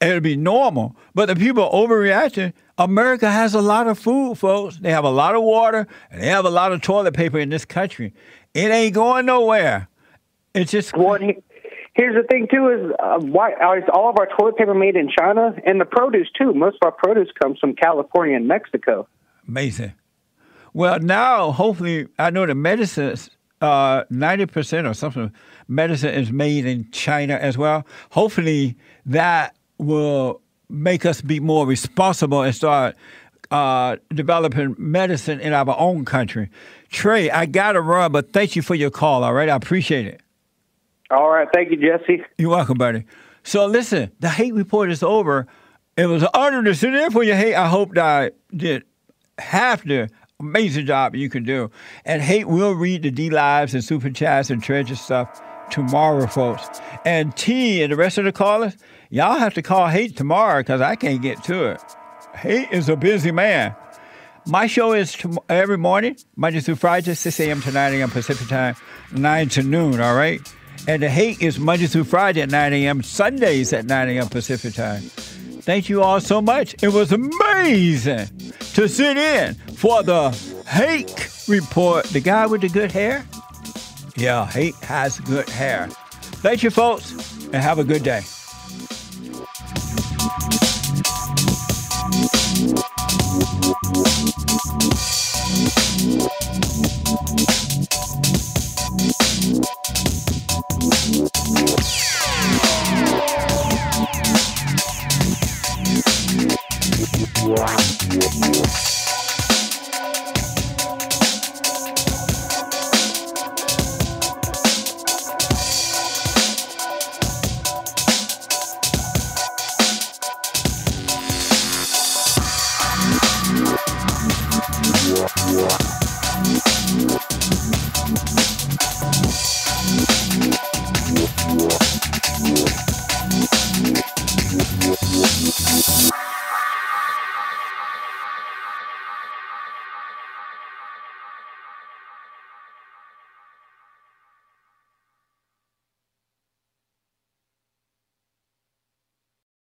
Speaker 2: It'll be normal. But the people overreacting. America has a lot of food, folks. They have a lot of water and they have a lot of toilet paper in this country. It ain't going nowhere. It's just
Speaker 10: Well, here's the thing too: is uh, why all of our toilet paper made in China and the produce too? Most of our produce comes from California and Mexico.
Speaker 2: Amazing. Well, now hopefully, I know the medicines, uh, ninety percent or something, medicine is made in China as well. Hopefully, that will make us be more responsible and start uh, developing medicine in our own country. Trey, I gotta run, but thank you for your call. All right, I appreciate it.
Speaker 10: All right, thank you, Jesse.
Speaker 2: You're welcome, buddy. So listen, the Hake Report is over. It was an honor to sit in for your Hake. I hope that I did half the amazing job you can do. And Hake will read the DLives and super chats and treasure stuff tomorrow, folks. And T and the rest of the callers, y'all have to call Hake tomorrow because I can't get to it. Hake is a busy man. My show is every morning, Monday through Friday, 6 a.m. to 9 a.m. Pacific time, 9 to noon, all right? And the Hake is Monday through Friday at 9 a.m., Sundays at 9 a.m. Pacific time. Thank you all so much. It was amazing to sit in for the Hake Report. The guy with the good hair? Yeah, Hake has good hair. Thank you, folks, and have a good day.
Speaker 1: Wow.